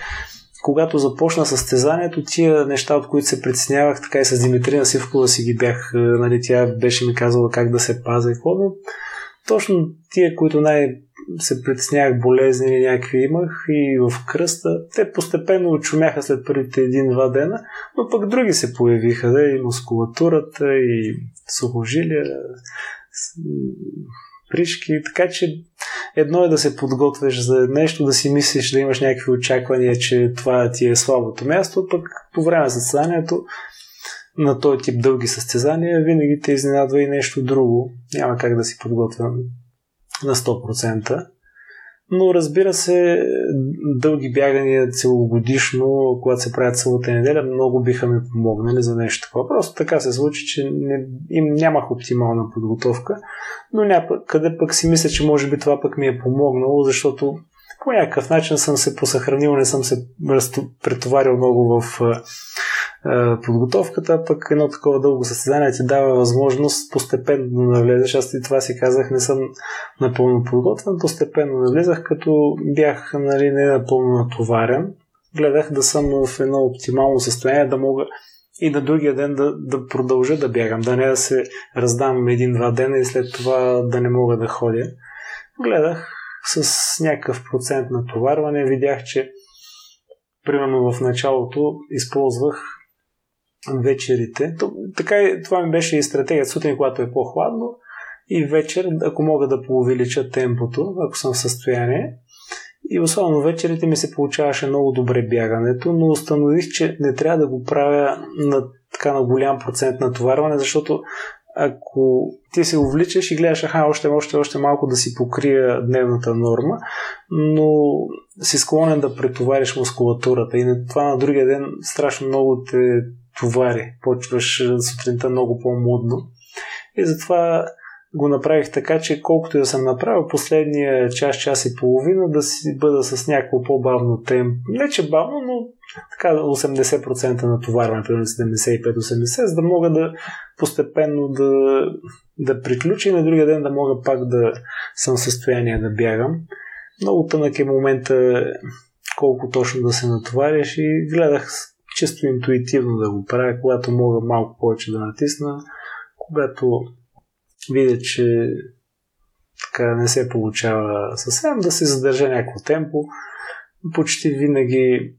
когато започна състезанието, тия неща, от които се притеснявах, така и с Димитрина Сивкова си ги бях, нали, тя беше ми казала как да се паза и но точно тия, които най- се притеснявах болезни или някакви имах и в кръста, те постепенно очумяха след първите един-два дена, но пък други се появиха, да, и мускулатурата, и сухожилия, пришки, така че едно е да се подготвяш за нещо, да си мислиш, да имаш някакви очаквания, че това ти е слабото място, пък по време на състезанието на този тип дълги състезания винаги те изненадва и нещо друго. Няма как да си подготвям на 100%. Но разбира се, дълги бягания целогодишно, когато се правят цялата неделя, много биха ми помогнали за нещо такова. Просто така се случи, че не, им нямах оптимална подготовка, но някъде къде пък си мисля, че може би това пък ми е помогнало, защото по някакъв начин съм се посъхранил, не съм се претоварил много в подготовката, пък едно такова дълго състезание ти дава възможност постепенно да навлезеш. Аз и това си казах, не съм напълно подготвен, постепенно навлезах, като бях нали, не напълно натоварен. Гледах да съм в едно оптимално състояние, да мога и на другия ден да, да продължа да бягам, да не да се раздам един-два дена и след това да не мога да ходя. Гледах с някакъв процент натоварване, видях, че примерно в началото използвах вечерите. Така и това ми беше и стратегия сутрин, когато е по-хладно и вечер, ако мога да поувелича темпото, ако съм в състояние. И особено вечерите ми се получаваше много добре бягането, но установих, че не трябва да го правя на така на голям процент натоварване, защото ако ти се увличаш и гледаш, аха, още, още, още малко да си покрия дневната норма, но си склонен да претовариш мускулатурата и това на другия ден страшно много те товари. Почваш сутринта много по-мудно. И затова го направих така, че колкото и да съм направил последния час, час и половина, да си бъда с някакво по-бавно темп. Не че бавно, но така 80% натоварване, примерно 75-80, за да мога да постепенно да, да приключи и на другия ден да мога пак да съм в състояние да бягам. Много тънък е момента колко точно да се натовариш и гледах чисто интуитивно да го правя, когато мога малко повече да натисна, когато видя, че така не се получава съвсем да се задържа някакво темпо. Почти винаги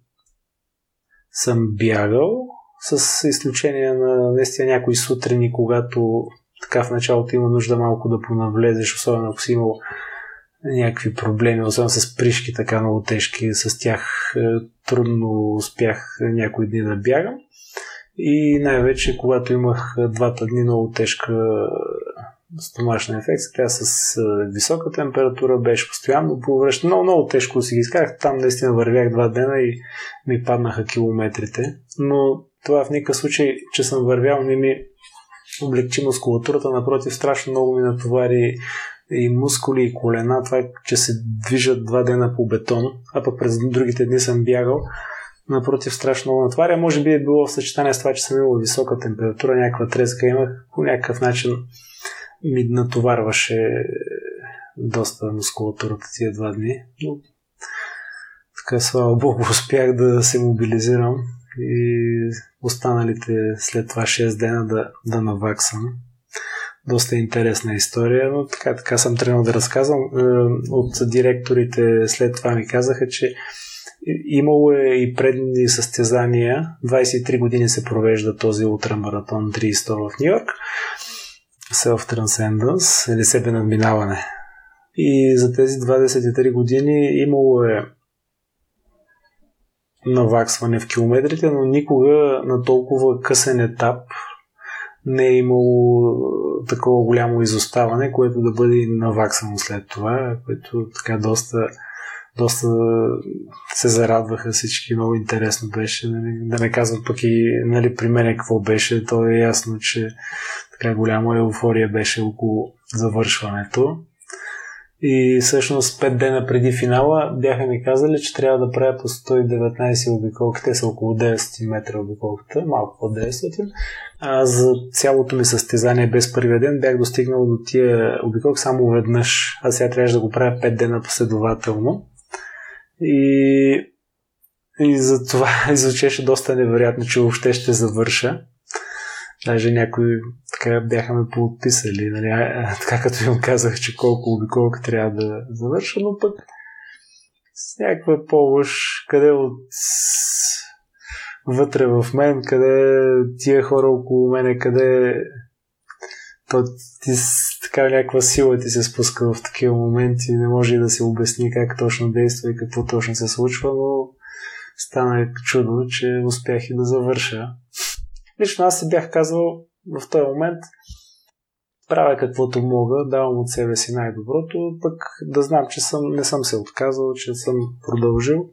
съм бягал, с изключение на наистина някои сутрини, когато така в началото има нужда малко да понавлезеш, особено ако си имал някакви проблеми, особено с пришки, така много тежки, с тях е, трудно успях някои дни да бягам. И най-вече, когато имах двата дни много тежка стомашна инфекция, тя с висока температура беше постоянно повръщана. Много, много тежко си ги изкарах. Там наистина вървях два дена и ми паднаха километрите. Но това в никакъв случай, че съм вървял, не ми облегчи мускулатурата. Напротив, страшно много ми натовари и мускули, и колена. Това е, че се движат два дена по бетон, а пък през другите дни съм бягал. Напротив, страшно много натваря. Може би е било в съчетание с това, че съм имал висока температура, някаква треска имах. По някакъв начин ми натоварваше доста мускулатурата тия два дни. Но така, слава Богу, успях да се мобилизирам и останалите след това 6 дена да, да наваксам. Доста интересна история, но така, така съм тръгнал да разказвам. Е, от директорите след това ми казаха, че имало е и предни състезания. 23 години се провежда този ултрамаратон 300 в Нью Йорк. Self-Transcendence или себе надминаване. И за тези 23 години имало е наваксване в километрите, но никога на толкова късен етап не е имало такова голямо изоставане, което да бъде наваксано след това, което така доста, доста се зарадваха всички, много интересно беше. Нали, да не казвам пък и нали, при мен какво беше, то е ясно, че така голяма еуфория беше около завършването. И всъщност 5 дена преди финала бяха ми казали, че трябва да правя по 119 обиколки. Те са около 900 метра обиколката, малко по 900. А за цялото ми състезание без първия ден бях достигнал до тия обиколки само веднъж. А сега трябваше да го правя 5 дена последователно. И И за това звучеше доста невероятно, че въобще ще завърша. Даже някои така бяха ме подписали, нали, така като им казах, че колко обиколка трябва да завърша, но пък с някаква помощ, къде от вътре в мен, къде тия хора около мене, къде то ти така някаква сила ти се спуска в такива моменти, не може и да се обясни как точно действа и какво точно се случва, но стана чудо, че успях и да завърша. Лично аз си бях казал в този момент, правя каквото мога, давам от себе си най-доброто, пък да знам, че съм, не съм се отказал, че съм продължил.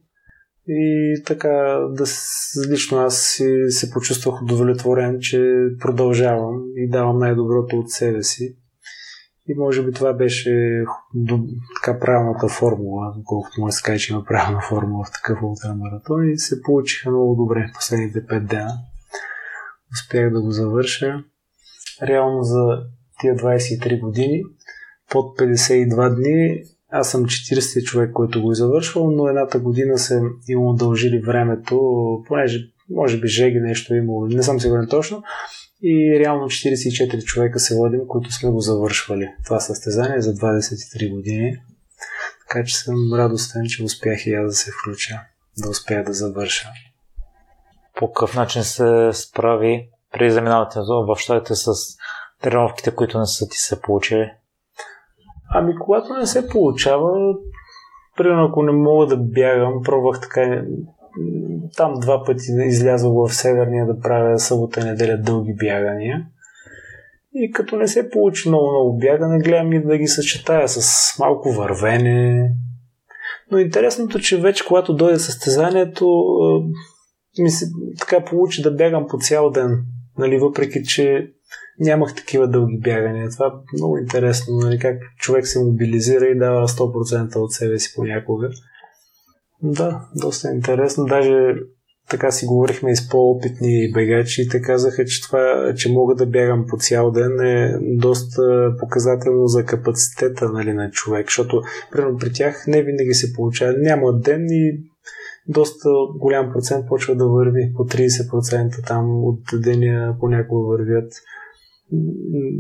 И така, да, лично аз си, се почувствах удовлетворен, че продължавам и давам най-доброто от себе си. И може би това беше така правилната формула, колкото му се каже, че има правилна формула в такъв ултрамаратон и се получиха много добре последните 5 дена. Успях да го завърша. Реално за тия 23 години, под 52 дни, аз съм 40 човек, който го е завършвал, но едната година се им удължили времето, понеже може би жеги нещо е имало, не съм сигурен точно. И реално 44 човека се водим, които сме го завършвали. Това състезание за 23 години. Така че съм радостен, че успях и аз да се включа, да успя да завърша. По какъв начин се справи при заминаването в щатите с тренировките, които не са ти се получили? Ами, когато не се получава, примерно ако не мога да бягам, пробвах така там два пъти излязох в Северния да правя събота и неделя дълги бягания. И като не се получи много много бягане, гледам и да ги съчетая с малко вървене. Но интересното, че вече когато дойде състезанието, ми се така получи да бягам по цял ден. Нали, въпреки, че нямах такива дълги бягания. Това е много интересно, нали, как човек се мобилизира и дава 100% от себе си понякога. Да, доста интересно. Даже така си говорихме и с по-опитни бегачи и те казаха, че това, че мога да бягам по цял ден е доста показателно за капацитета нали, на човек, защото примерно при тях не винаги се получава. Няма ден и доста голям процент почва да върви, по 30% там от деня понякога вървят.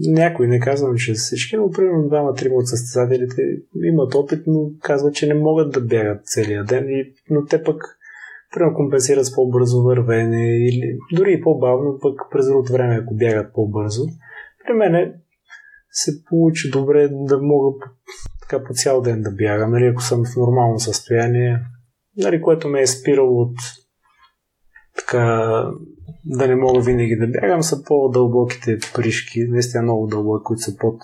Някой, не казвам, че всички, но примерно двама-трима от състезателите имат опит, но казват, че не могат да бягат целия ден, и, но те пък примерно компенсират с по-бързо вървене или дори и по-бавно, пък през другото време, ако бягат по-бързо. При мен се получи добре да мога така по цял ден да бягам, нали, ако съм в нормално състояние, нали, което ме е спирало от така да не мога винаги да бягам, са по-дълбоките пришки, наистина много дълбоки, които са под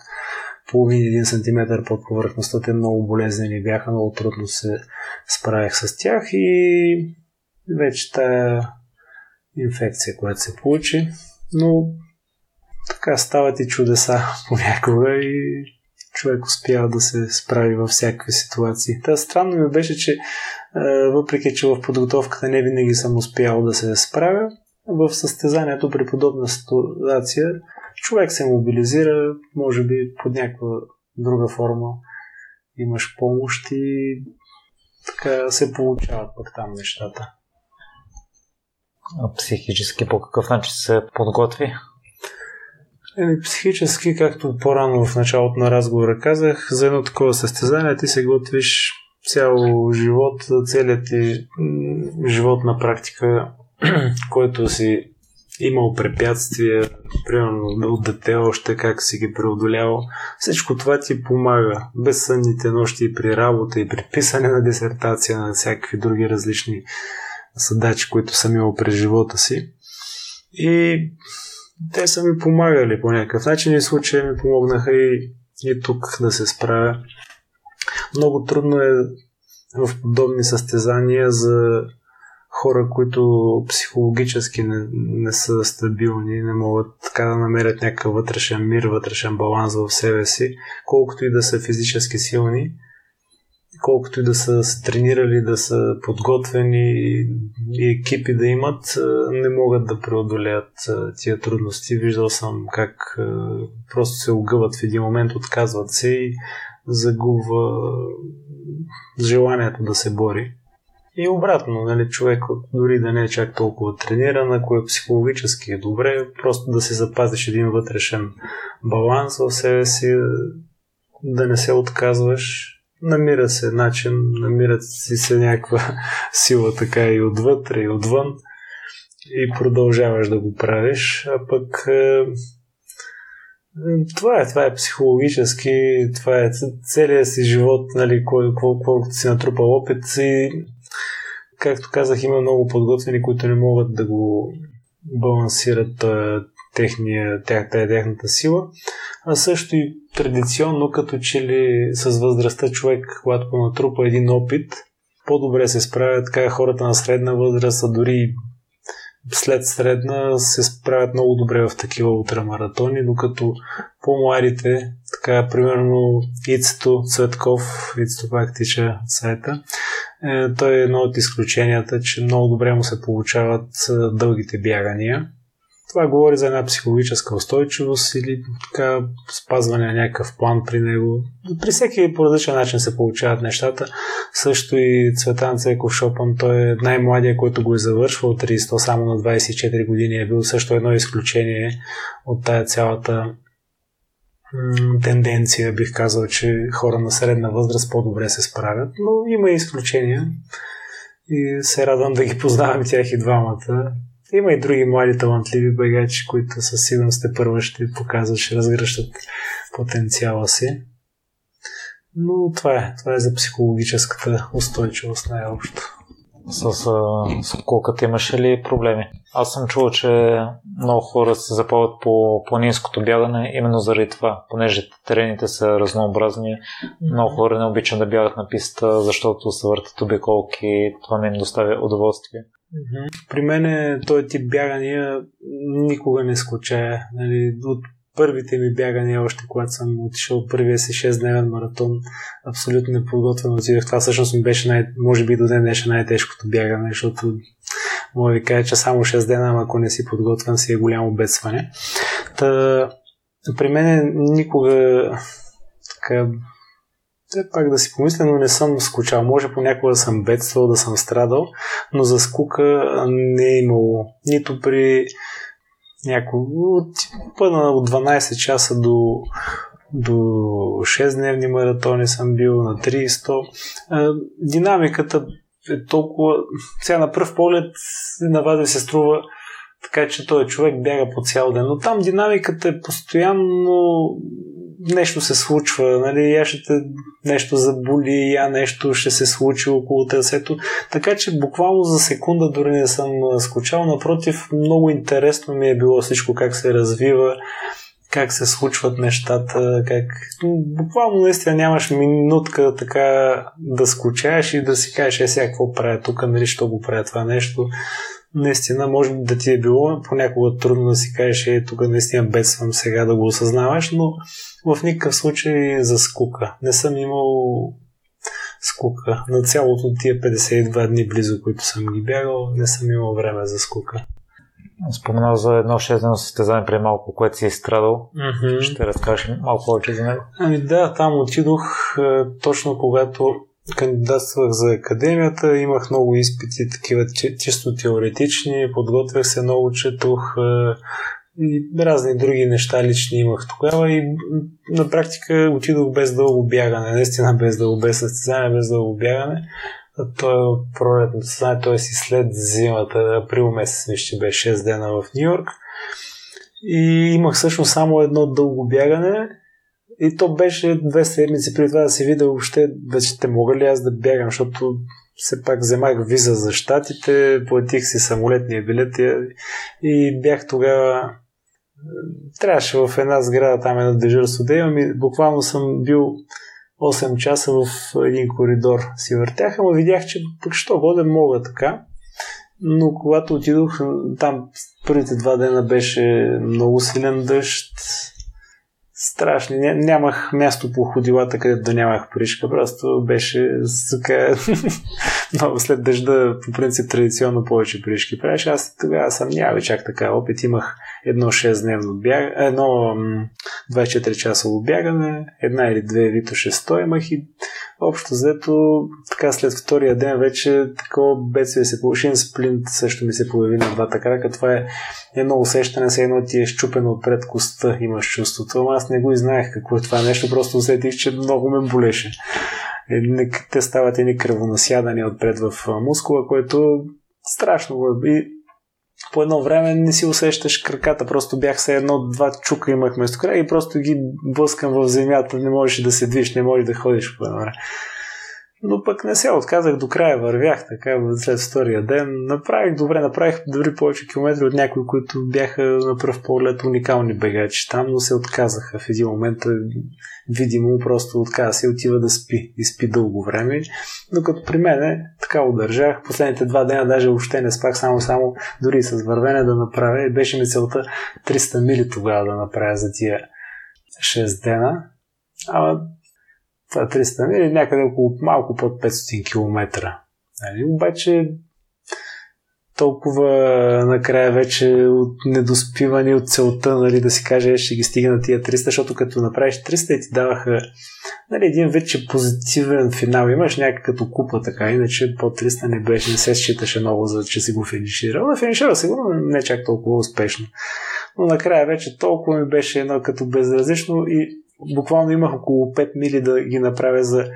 половин един сантиметър под повърхността. Те много болезнени бяха, много трудно се справях с тях и вече тая инфекция, която се получи. Но така стават и чудеса понякога и човек успява да се справи във всякакви ситуации. Та странно ми беше, че въпреки, че в подготовката не винаги съм успял да се справя, в състезанието при подобна ситуация човек се мобилизира, може би под някаква друга форма имаш помощ и така се получават пък там нещата. А психически по какъв начин се подготви? Еми, психически, както по-рано в началото на разговора казах, за едно такова състезание ти се готвиш цял живот, целият ти живот на практика който си имал препятствия, примерно от дете още как си ги преодолявал, всичко това ти помага. Безсънните нощи и при работа, и при писане на дисертация, на всякакви други различни задачи, които съм имал през живота си. И те са ми помагали по някакъв начин и случай ми помогнаха и, и тук да се справя. Много трудно е в подобни състезания за хора, които психологически не, не са стабилни, не могат така да намерят някакъв вътрешен мир, вътрешен баланс в себе си, колкото и да са физически силни, колкото и да са се тренирали, да са подготвени и екипи да имат, не могат да преодолеят тия трудности. Виждал съм как просто се огъват в един момент, отказват се и загубва желанието да се бори. И обратно, нали, човек дори да не е чак толкова трениран, ако е психологически е добре, просто да си запазиш един вътрешен баланс в себе си, да не се отказваш. Намира се начин, намират си се някаква сила така и отвътре, и отвън и продължаваш да го правиш, а пък е, това е, това е психологически, това е целият си живот, нали, колкото си натрупал опит и както казах, има много подготвени, които не могат да го балансират техния, тях, тая тяхната сила. А също и традиционно, като че ли с възрастта човек, когато натрупа един опит, по-добре се справят така хората на средна възраст, а дори след средна се справят много добре в такива ултрамаратони, докато по-младите, така примерно Ицето Цветков, Ицето пак тича сайта, е, той е едно от изключенията, че много добре му се получават е, дългите бягания. Това говори за една психологическа устойчивост или така спазване на някакъв план при него. При всеки по различен начин се получават нещата. Също и Цветан Цеков Шопан, той е най-младия, който го е завършвал 300, само на 24 години е бил също едно изключение от тая цялата тенденция, бих казал, че хора на средна възраст по-добре се справят, но има и изключения и се радвам да ги познавам тях и двамата. Има и други млади талантливи бегачи, които със сигурност те първо ще показват, ще разгръщат потенциала си. Но това е. Това е за психологическата устойчивост най-общо. С скоката имаше ли проблеми? Аз съм чувал, че много хора се запалват по планинското бягане именно заради това, понеже терените са разнообразни. Много хора не обичат да бягат на писта, защото се въртат обиколки това не им доставя удоволствие. При мен този тип бягания никога не скучая. Нали, от първите ми бягания, още когато съм отишъл първия си 6-дневен маратон, абсолютно неподготвен отидох. Това всъщност ми беше, най- може би до ден днешен най-тежкото бягане, защото мога ви кажа, че само 6 дена, ако не си подготвен, си е голямо бедстване. Та, при мен никога така все пак да си помисля, но не съм скучал. Може понякога да съм бедствал, да съм страдал, но за скука не е имало. Нито при някой от, от 12 часа до, до 6-дневни маратони съм бил на 300. Динамиката е толкова... Сега на пръв поглед на вас се струва така, че този човек бяга по цял ден. Но там динамиката е постоянно нещо се случва, нали, я ще те нещо заболи, я нещо ще се случи около търсето. Така че буквално за секунда дори не съм скучал. Напротив, много интересно ми е било всичко как се развива, как се случват нещата, как... Буквално наистина нямаш минутка така да скучаеш и да си кажеш, е сега какво правя тук, нали, що го правя това нещо наистина може да ти е било понякога трудно да си кажеш, е, тук наистина бедствам сега да го осъзнаваш, но в никакъв случай за скука. Не съм имал скука. На цялото тия 52 дни близо, които съм ги бягал, не съм имал време за скука. Спомена за едно 6 състезание преди малко, което си е страдал. Mm-hmm. Ще разкажеш малко повече за него. Ами да, там отидох точно когато кандидатствах за академията, имах много изпити, такива чисто теоретични, подготвях се много, четох и разни други неща лични имах тогава и на практика отидох без дълго бягане, наистина без дълго, без състезание, без дълго бягане. То е от пролетното състезание, т.е. и след зимата, април месец ми беше 6 дена в Нью Йорк. И имах всъщност само едно дълго бягане и то беше две седмици преди това да се видя въобще, вече мога ли аз да бягам, защото все пак вземах виза за щатите, платих си самолетния билет и, и бях тогава трябваше в една сграда там едно дежурство да имам и буквално съм бил 8 часа в един коридор си въртях, ама видях, че пък що годе мога така. Но когато отидох, там първите два дена беше много силен дъжд, страшни. Нямах място по ходилата, където да нямах пришка. Просто беше така... много след дъжда, по принцип, традиционно повече пришки правиш. Аз тогава съм нямал чак така опит. Имах едно 6-дневно бяг... едно 24 часово бягане, една или две Вито 600 имах и общо взето, така след втория ден вече такова бедствие се получи. Сплинт също ми се появи на двата крака. Това е едно усещане, се едно ти е щупено отпред коста, имаш чувството. Ама аз не го и знаех какво е това нещо, просто усетих, че много ме болеше. Е, те стават едни кръвонасядания отпред в мускула, което страшно. И по едно време не си усещаш краката, просто бях се едно-два чука имах вместо края и просто ги блъскам в земята, не можеш да се движиш, не можеш да ходиш по едно време. Но пък не се отказах до края, вървях така след втория ден. Направих добре, направих дори повече километри от някои, които бяха на пръв поглед уникални бегачи там, но се отказаха в един момент. Видимо просто отказа се отива да спи и спи дълго време. Докато при мен така удържах. Последните два дена даже въобще не спах, само само дори с вървене да направя. И беше ми целта 300 мили тогава да направя за тия 6 дена. Ама това 300 мили, някъде около малко под 500 км. Нали? Обаче толкова накрая вече от недоспиване от целта, нали, да си каже, ще ги стигна тия 300, защото като направиш 300 и ти даваха нали, един вече позитивен финал. Имаш някакъв като купа така, иначе по 300 не беше, не се считаше много, за че си го финиширал. Да, финишира се но не чак толкова успешно. Но накрая вече толкова ми беше едно като безразлично и буквално имах около 5 мили да ги направя за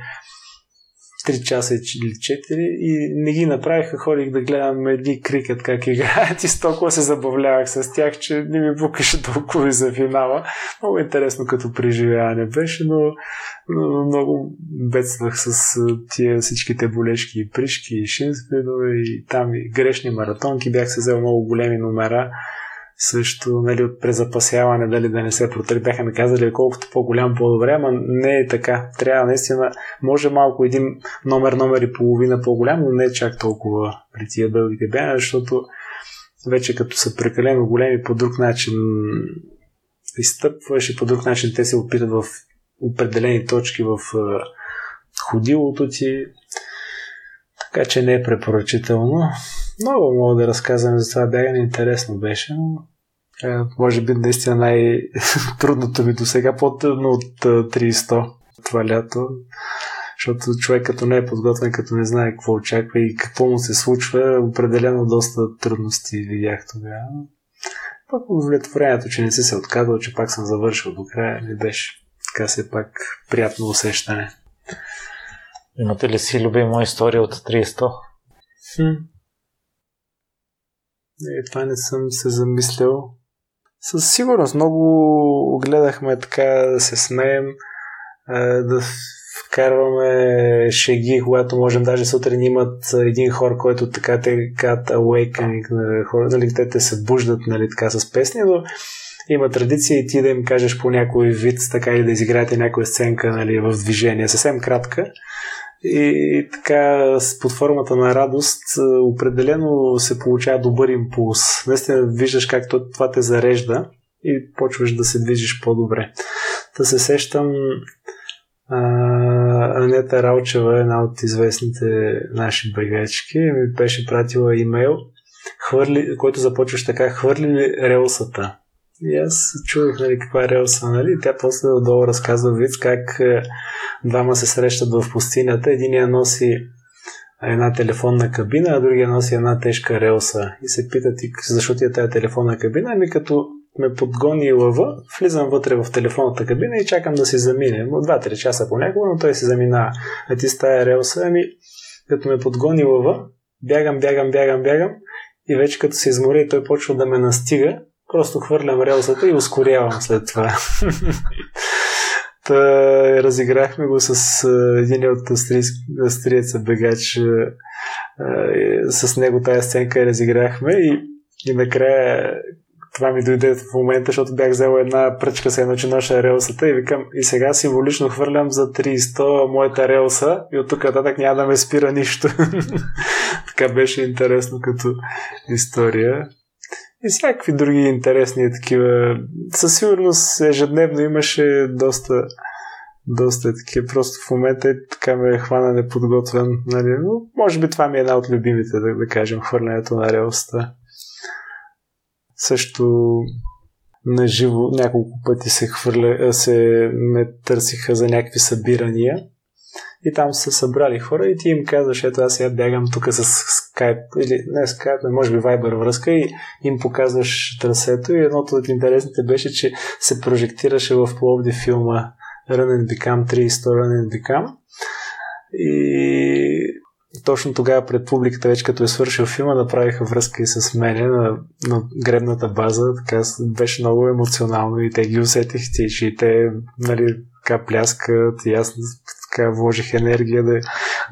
3 часа или 4 и не ги направиха, ходих да гледам едни крикет как играят и с толкова се забавлявах с тях, че не ми букаше толкова и за финала. Много интересно като преживяване беше, но, но много бедствах с тия всичките болешки и пришки и шинспидове и там и грешни маратонки. Бях се взел много големи номера също нали, от презапасяване, дали да не се протри. Бяха ми казали, колкото по-голям, по-добре, ама не е така. Трябва наистина, може малко един номер, номер и половина по-голям, но не е чак толкова при тия дългите бяна, защото вече като са прекалено големи по друг начин изтъпваш и по друг начин те се опитат в определени точки в ходилото ти. Така че не е препоръчително. Много мога да разказвам за това бягане. Интересно беше, но е, може би наистина най-трудното ми до сега, по-трудно от 300 това лято. Защото човек като не е подготвен, като не знае какво очаква и какво му се случва, определено доста трудности видях тогава. Пък удовлетворението, че не си се отказал, че пак съм завършил до края, ми беше така се пак приятно усещане. Имате ли си любима история от 300? Хм. Не, това не съм се замислял. Със сигурност много гледахме така да се смеем, да вкарваме шеги, когато можем. Даже сутрин имат един хор, който така те казват awakening на нали, те, те се буждат нали, така с песни, но има традиция и ти да им кажеш по някой вид, така и да изиграете някоя сценка нали, в движение, съвсем кратка. И така, под формата на радост, определено се получава добър импулс. Наистина виждаш как това те зарежда и почваш да се движиш по-добре. Да се сещам а, Анета Ралчева, една от известните наши бегачки, ми беше пратила имейл, хвърли, който започваш така, хвърли ли релсата? И аз чувах нали, каква е релса, нали? Тя после отдолу разказва вид как е, двама се срещат в пустинята. Единия носи една телефонна кабина, а другия носи една тежка релса. И се питат и защо ти е тая телефонна кабина? Ами като ме подгони лъва, влизам вътре в телефонната кабина и чакам да си замине. 2-3 часа понякога, но той се заминава. А ти с тая релса, ами като ме подгони лъва, бягам, бягам, бягам, бягам и вече като се измори, той почва да ме настига Просто хвърлям релсата и ускорявам след това. Та, разиграхме го с един от австриеца бегач. С него тая сценка разиграхме и, и накрая това ми дойде в момента, защото бях взел една пръчка с едно, че ноша релсата и викам, и сега символично хвърлям за 300 моята релса и от тук нататък няма да ме спира нищо. така беше интересно като история и всякакви други интересни такива. Със сигурност ежедневно имаше доста доста такива. Просто в момента е така ме хвана неподготвен. Нали? Но може би това ми е една от любимите, да, да кажем, хвърлянето на релста. Също на живо няколко пъти се хвърля, се ме търсиха за някакви събирания и там са събрали хора и ти им казваш, ето аз сега бягам тук с скайп, или не скайп, но може би вайбър връзка и им показваш трасето и едното от интересните беше, че се прожектираше в Пловди филма Run and Become 3 Run and Become и точно тогава пред публиката, вече като е свършил филма, направиха връзка и с мене на, на гребната база. Така беше много емоционално и те ги усетих, че те нали, така пляскат и аз така вложих енергия да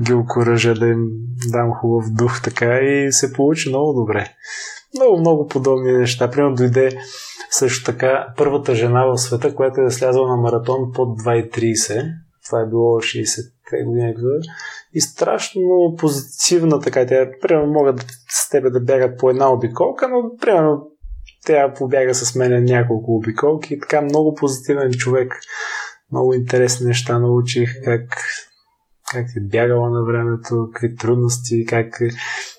ги окоръжа, да им дам хубав дух така и се получи много добре. Много, много подобни неща. Примерно дойде също така първата жена в света, която е слязала на маратон под 2,30. Това е било 60-те години и страшно позитивна така. Тя, примерно, могат с тебе да бягат по една обиколка, но, примерно, тя побяга с мен няколко обиколки така много позитивен човек. Много интересни неща научих, как, как е бягала на времето, какви трудности, как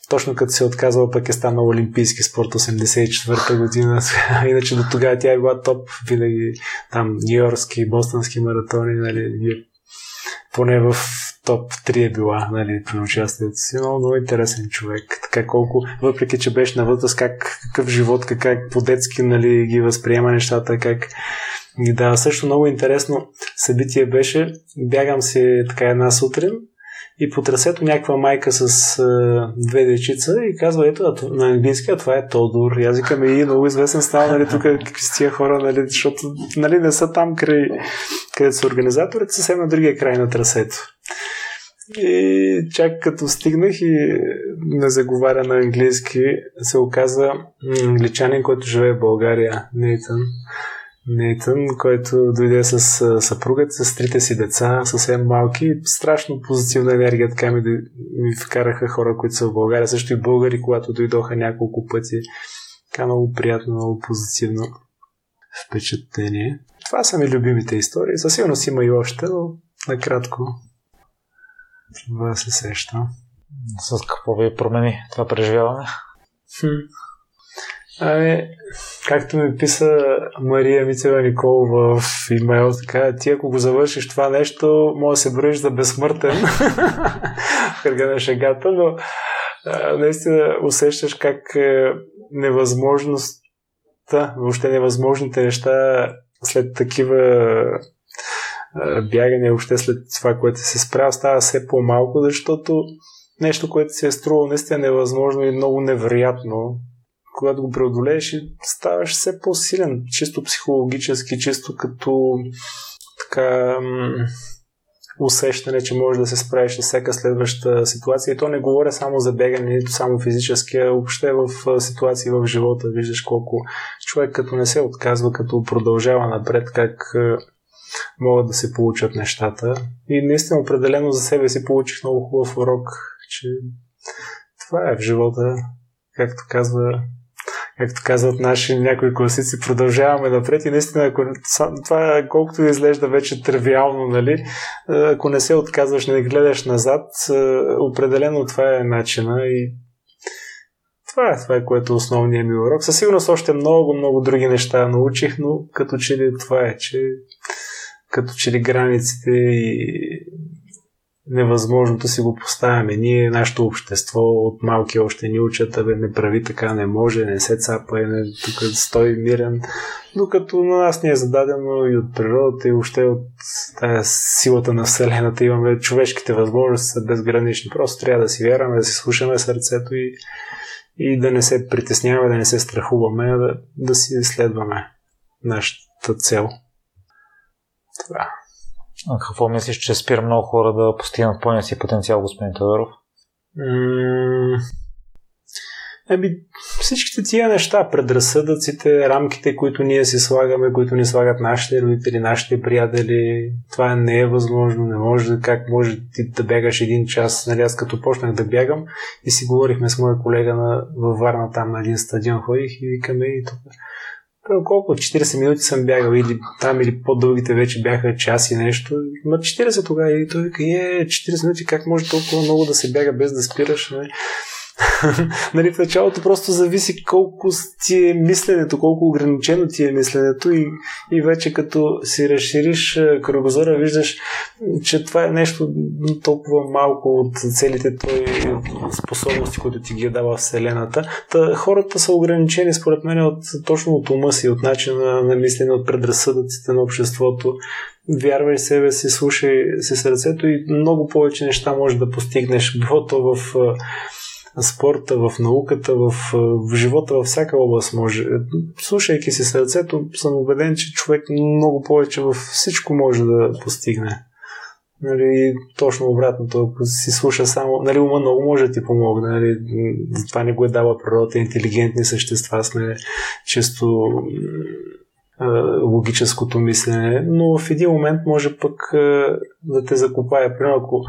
точно като се е отказала пък е станал олимпийски спорт 84-та година. Иначе до тогава тя е била топ винаги там нью-йоркски, бостонски маратони, нали, поне в топ 3 е била нали, при участието си. Много, много интересен човек. Така колко, въпреки че беше на възраст, как, какъв живот, как, как по-детски нали, ги възприема нещата, как ги дава. Също много интересно събитие беше, бягам си така една сутрин и по трасето някаква майка с а, две дечица и казва, ето на английски, а това е Тодор. И аз викам, и много известен става, нали, тук какви с тия хора, нали, защото нали, не са там край, където са организаторите, съвсем на другия край на трасето. И чак като стигнах и не заговаря на английски, се оказа англичанин, който живее в България, Нейтън. Нейтън, който дойде с съпругата, с трите си деца, съвсем малки. Страшно позитивна енергия така ми, ми вкараха хора, които са в България. Също и българи, когато дойдоха няколко пъти. Така много приятно, много позитивно впечатление. Това са ми любимите истории. Със сигурност има и още, но накратко това се сеща. С какво ви промени това преживяване? Хм. Ами, както ми писа Мария Мицева Николова в имейл, така, ти ако го завършиш това нещо, може да се броиш за безсмъртен. В кръга на шегата, но а, наистина усещаш как е невъзможността, въобще невъзможните неща след такива бягане, въобще след това, което се справя, става все по-малко, защото нещо, което се е струвало наистина невъзможно и много невероятно, когато го преодолееш ставаш все по-силен, чисто психологически, чисто като така усещане, че можеш да се справиш с всяка следваща ситуация. И то не говоря само за бегане, нито само физически, а въобще в ситуации в живота. Виждаш колко човек като не се отказва, като продължава напред, как могат да се получат нещата. И наистина определено за себе си получих много хубав урок, че това е в живота, както казва както казват наши някои класици, продължаваме напред и наистина, ако това колкото изглежда вече тривиално, нали, ако не се отказваш, не гледаш назад, определено това е начина и това е, това е което е основният ми урок. Със сигурност още много, много други неща научих, но като че ли това е, че като че ли границите и невъзможното си го поставяме. Ние, нашето общество от малки още ни учат, абе не прави така, не може, не се цапа, не, тук стои мирен. Докато на нас ни е зададено и от природата и още от тая силата на Вселената имаме човешките възможности са безгранични. Просто трябва да си вярваме, да си слушаме сърцето и, и да не се притесняваме, да не се страхуваме, да, да си следваме нашата цел. Това. А какво мислиш, че спира много хора да постигнат пълния си потенциал, господин Тодоров? Еми, всичките тия неща, предразсъдъците, рамките, които ние си слагаме, които ни слагат нашите родители, нашите приятели, това не е възможно, не може, как може ти да бягаш един час. Нали, аз като почнах да бягам и си говорихме с моя колега на, във Варна, там на един стадион ходих и викаме и тук колко 40 минути съм бягал или там или по-дългите вече бяха час и нещо. Ма 40 тогава и той вика, е, 40 минути, как може толкова много да се бяга без да спираш? Не? Нали? в началото просто зависи колко ти е мисленето, колко ограничено ти е мисленето и, и вече като си разшириш кръгозора, виждаш, че това е нещо толкова малко от целите твои способности, които ти ги е дава Вселената. Та, хората са ограничени, според мен, от, точно от ума си, от начина на мислене, от предразсъдъците на обществото вярвай себе си, слушай си сърцето и много повече неща можеш да постигнеш, било то в спорта, в науката, в, в живота, във всяка област може. Слушайки си сърцето, съм убеден, че човек много повече във всичко може да постигне. Нали, точно обратното, ако си слуша само, нали, ума много може да ти помогне, нали, това не го е дава природата, интелигентни същества сме често логическото мислене, но в един момент може пък да те закопае. Примерно, ако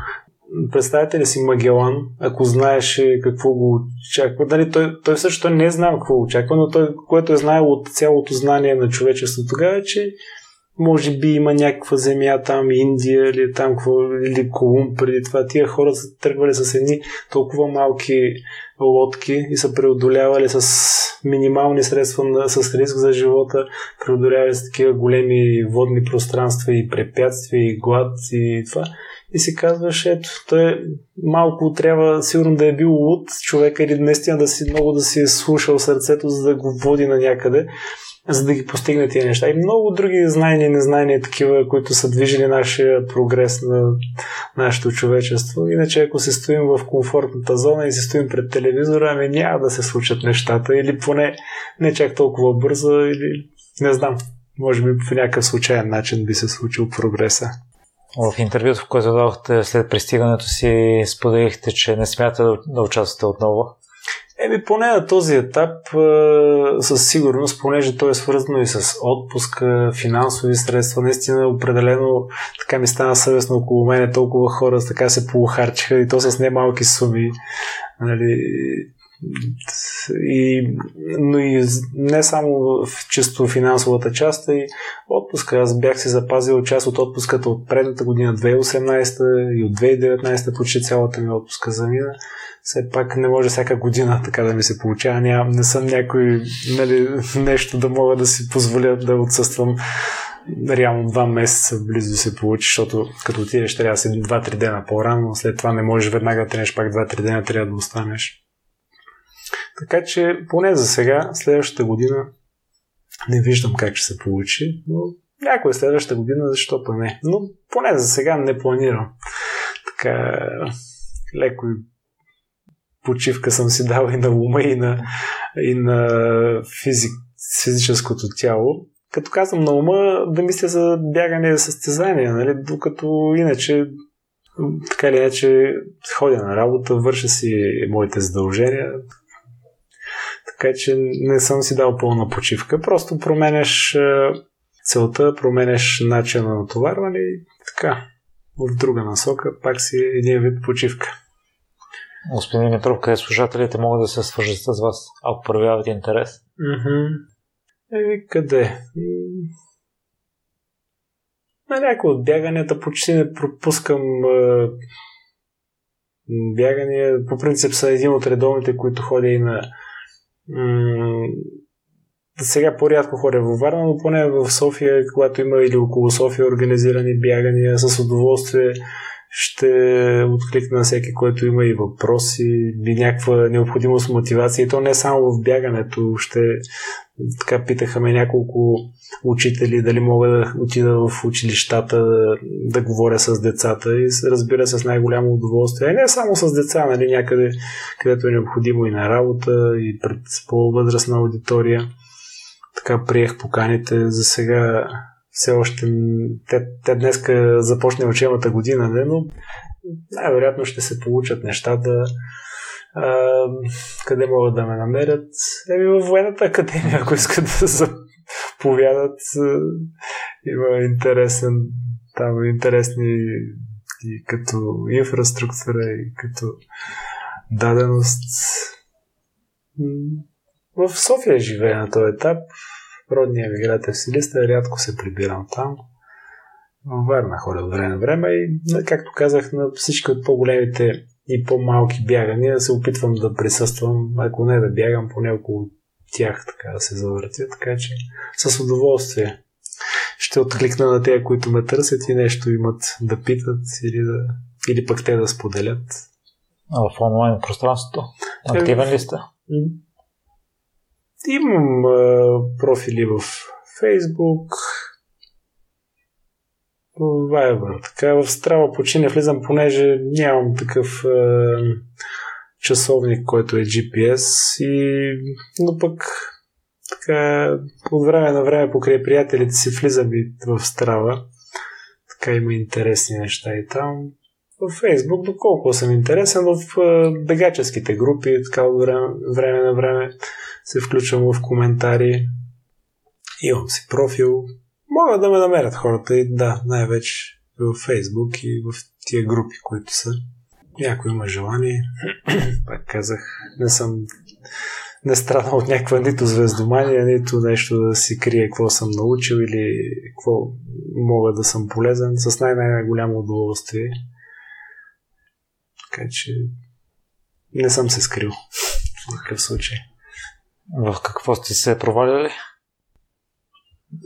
представете ли си Магелан, ако знаеш какво го очаква, дали той, той също не е знал какво очаква, но той, което е знаел от цялото знание на човечеството тогава е, че може би има някаква земя там, Индия или там, или Колумб преди това. Тия хора са тръгвали с едни толкова малки лодки и са преодолявали с минимални средства, с риск за живота, преодолявали с такива големи водни пространства и препятствия и глад и това. И си казваш, ето, той малко трябва сигурно да е бил луд човек или наистина да си много да си е слушал сърцето, за да го води на някъде за да ги постигне тия неща. И много други знания и незнания такива, които са движили нашия прогрес на нашето човечество. Иначе ако се стоим в комфортната зона и се стоим пред телевизора, ами няма да се случат нещата. Или поне не чак толкова бързо, или не знам. Може би по някакъв случайен начин би се случил прогреса. В интервюто, в което дадохте след пристигането си, споделихте, че не смятате да участвате отново. Еми, поне на този етап, със сигурност, понеже той е свързано и с отпуск, финансови средства, наистина определено така ми стана съвестно около мене, толкова хора така се полухарчиха и то с немалки суми. Нали, и, но и не само в чисто финансовата част, а и отпуска. Аз бях си запазил част от отпуската от предната година, 2018 и от 2019 почти цялата ми отпуска замина все пак не може всяка година така да ми се получава. Ням, не съм някой нали, нещо да мога да си позволя да отсъствам реално два месеца близо се получи, защото като отидеш трябва да си 2-3 дена по-рано, след това не можеш веднага да тренеш пак 2-3 дена, трябва да останеш. Така че поне за сега, следващата година не виждам как ще се получи, но някоя следващата година, защо па не. Но поне за сега не планирам. Така леко и почивка съм си дал и на ума, и на, и на физик, физическото тяло. Като казвам на ума, да мисля за бягане и състезания, нали? докато иначе така или иначе ходя на работа, върша си моите задължения, така че не съм си дал пълна почивка. Просто променяш целта, променяш начина на натоварване и така в друга насока пак си един вид почивка. Господин Митров, къде служателите могат да се свържат с вас, ако проявяват интерес? Mm-hmm. Еми, къде? На някои от бяганията почти не пропускам е, бягания. По принцип са един от редовните, които ходя и на сега по-рядко ходя във Варна, но поне в София, когато има или около София организирани бягания, с удоволствие ще откликна на всеки, който има и въпроси или някаква необходимост, мотивация. И то не само в бягането. Ще така питаха ме няколко учители дали мога да отида в училищата да, да говоря с децата и разбира се с най-голямо удоволствие. И не само с деца, нали, някъде, където е необходимо и на работа, и пред по-възрастна аудитория. Така приех поканите. За сега все още те, те днеска започне учебната година, не, но най-вероятно ще се получат нещата. А, къде могат да ме намерят? Еми във военната академия, ако искат да заповядат. Има интересен, там интересни и като инфраструктура, и като даденост. В София живея на този етап родния ми град е в Силистра, рядко се прибирам там. Във Варна ходя от време на време и, както казах, на всички от по-големите и по-малки бягания се опитвам да присъствам, ако не да бягам, поне около тях така да се завъртя, така че с удоволствие ще откликна на тези, които ме търсят и нещо имат да питат или, да, или пък те да споделят. А в онлайн пространството? Активен ли сте? Имам а, профили в Facebook, Viber. Така в Strava почти не влизам, понеже нямам такъв а, часовник, който е GPS. И, но пък така, от време на време покрай приятелите си влизам и в Strava. Така има интересни неща и там. В Фейсбук, доколко съм интересен, в бегаческите групи, така от време, време на време се включвам в коментари. Имам си профил. Могат да ме намерят хората и да, най-вече в Фейсбук и в тия групи, които са. Някой има желание. Пак казах, не съм не страда от някаква нито звездомания, нито нещо да си крие какво съм научил или какво мога да съм полезен. С най-най-голямо удоволствие. Така че не съм се скрил в такъв случай. В какво сте се проваляли?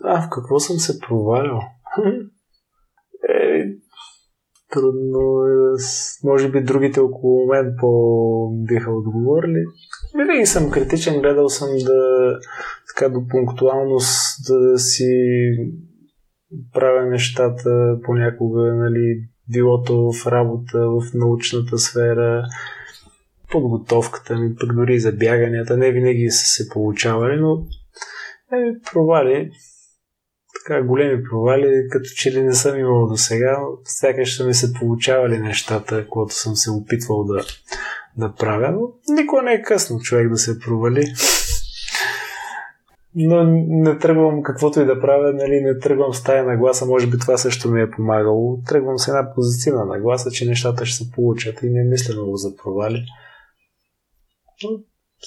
А, в какво съм се провалял? Е, трудно е. Може би другите около мен по биха отговорили. Винаги съм критичен, гледал съм да така до пунктуалност да си правя нещата понякога, нали, билото в работа, в научната сфера, подготовката ми, пък дори за бяганията, не винаги са се получавали, но е, провали, така големи провали, като че ли не съм имал до сега, сякаш са ми се получавали нещата, които съм се опитвал да, да правя, но никога не е късно човек да се провали. Но не тръгвам каквото и да правя, нали, не тръгвам с тая нагласа, може би това също ми е помагало. Тръгвам с една позитивна нагласа, че нещата ще се получат и не мисля много за провали.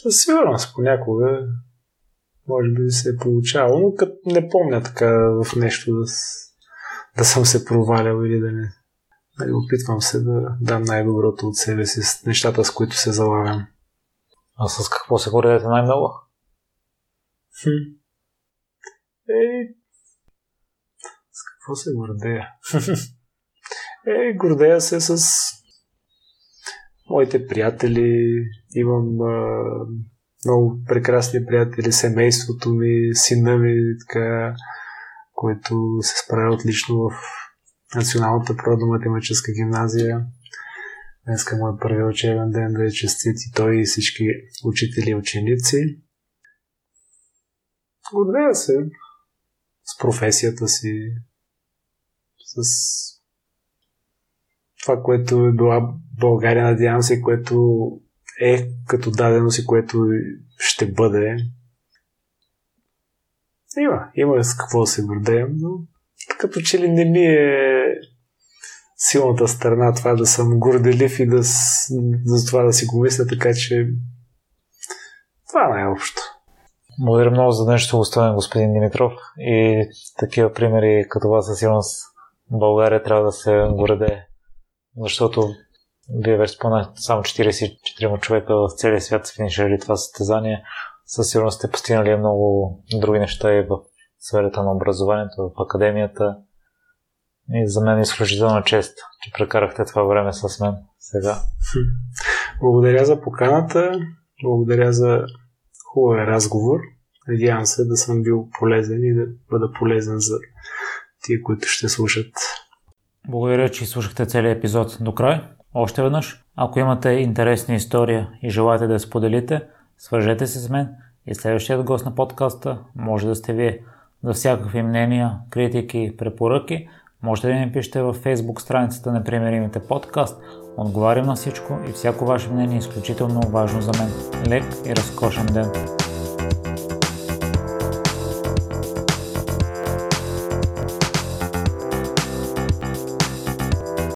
Със сигурност понякога може би се е получавало, но като не помня така в нещо да, да съм се провалял или да не. Нали, опитвам се да дам най-доброто от себе си с нещата, с които се залагам. А с какво се гордеете най-много? Хм. Е, с какво се гордея? е, гордея се с моите приятели. Имам а, много прекрасни приятели, семейството ми, сина ми, така, който се справя отлично в Националната природно-математическа гимназия. Днеска му е първи учебен ден да е честит и той и всички учители и ученици. Гордея се с професията си, с това, което е била България, надявам се, което е като даденост и което ще бъде. Има, има с какво да се гордеем, но като че ли не ми е силната страна това да съм горделив и да, за това да си го мисля, така че това най-общо. Благодаря много за днешното гостуване, господин Димитров. И такива примери като вас със сигурност България трябва да се гореде, защото вие вече спомнахте само 44 човека в целия свят са финиширали това състезание. Със сигурност сте постигнали много други неща и в сферата на образованието, в академията. И за мен е изключително чест, че прекарахте това време с мен сега. Благодаря за поканата, благодаря за хубавия разговор. Надявам се да съм бил полезен и да бъда полезен за тия, които ще слушат. Благодаря, че слушахте целият епизод до край. Още веднъж, ако имате интересна история и желаете да я споделите, свържете се с мен и следващият гост на подкаста може да сте вие. За всякакви мнения, критики, препоръки, можете да ни пишете във Facebook страницата на Примеримите подкаст. Отговарям на всичко и всяко ваше мнение е изключително важно за мен. Лек и разкошен ден!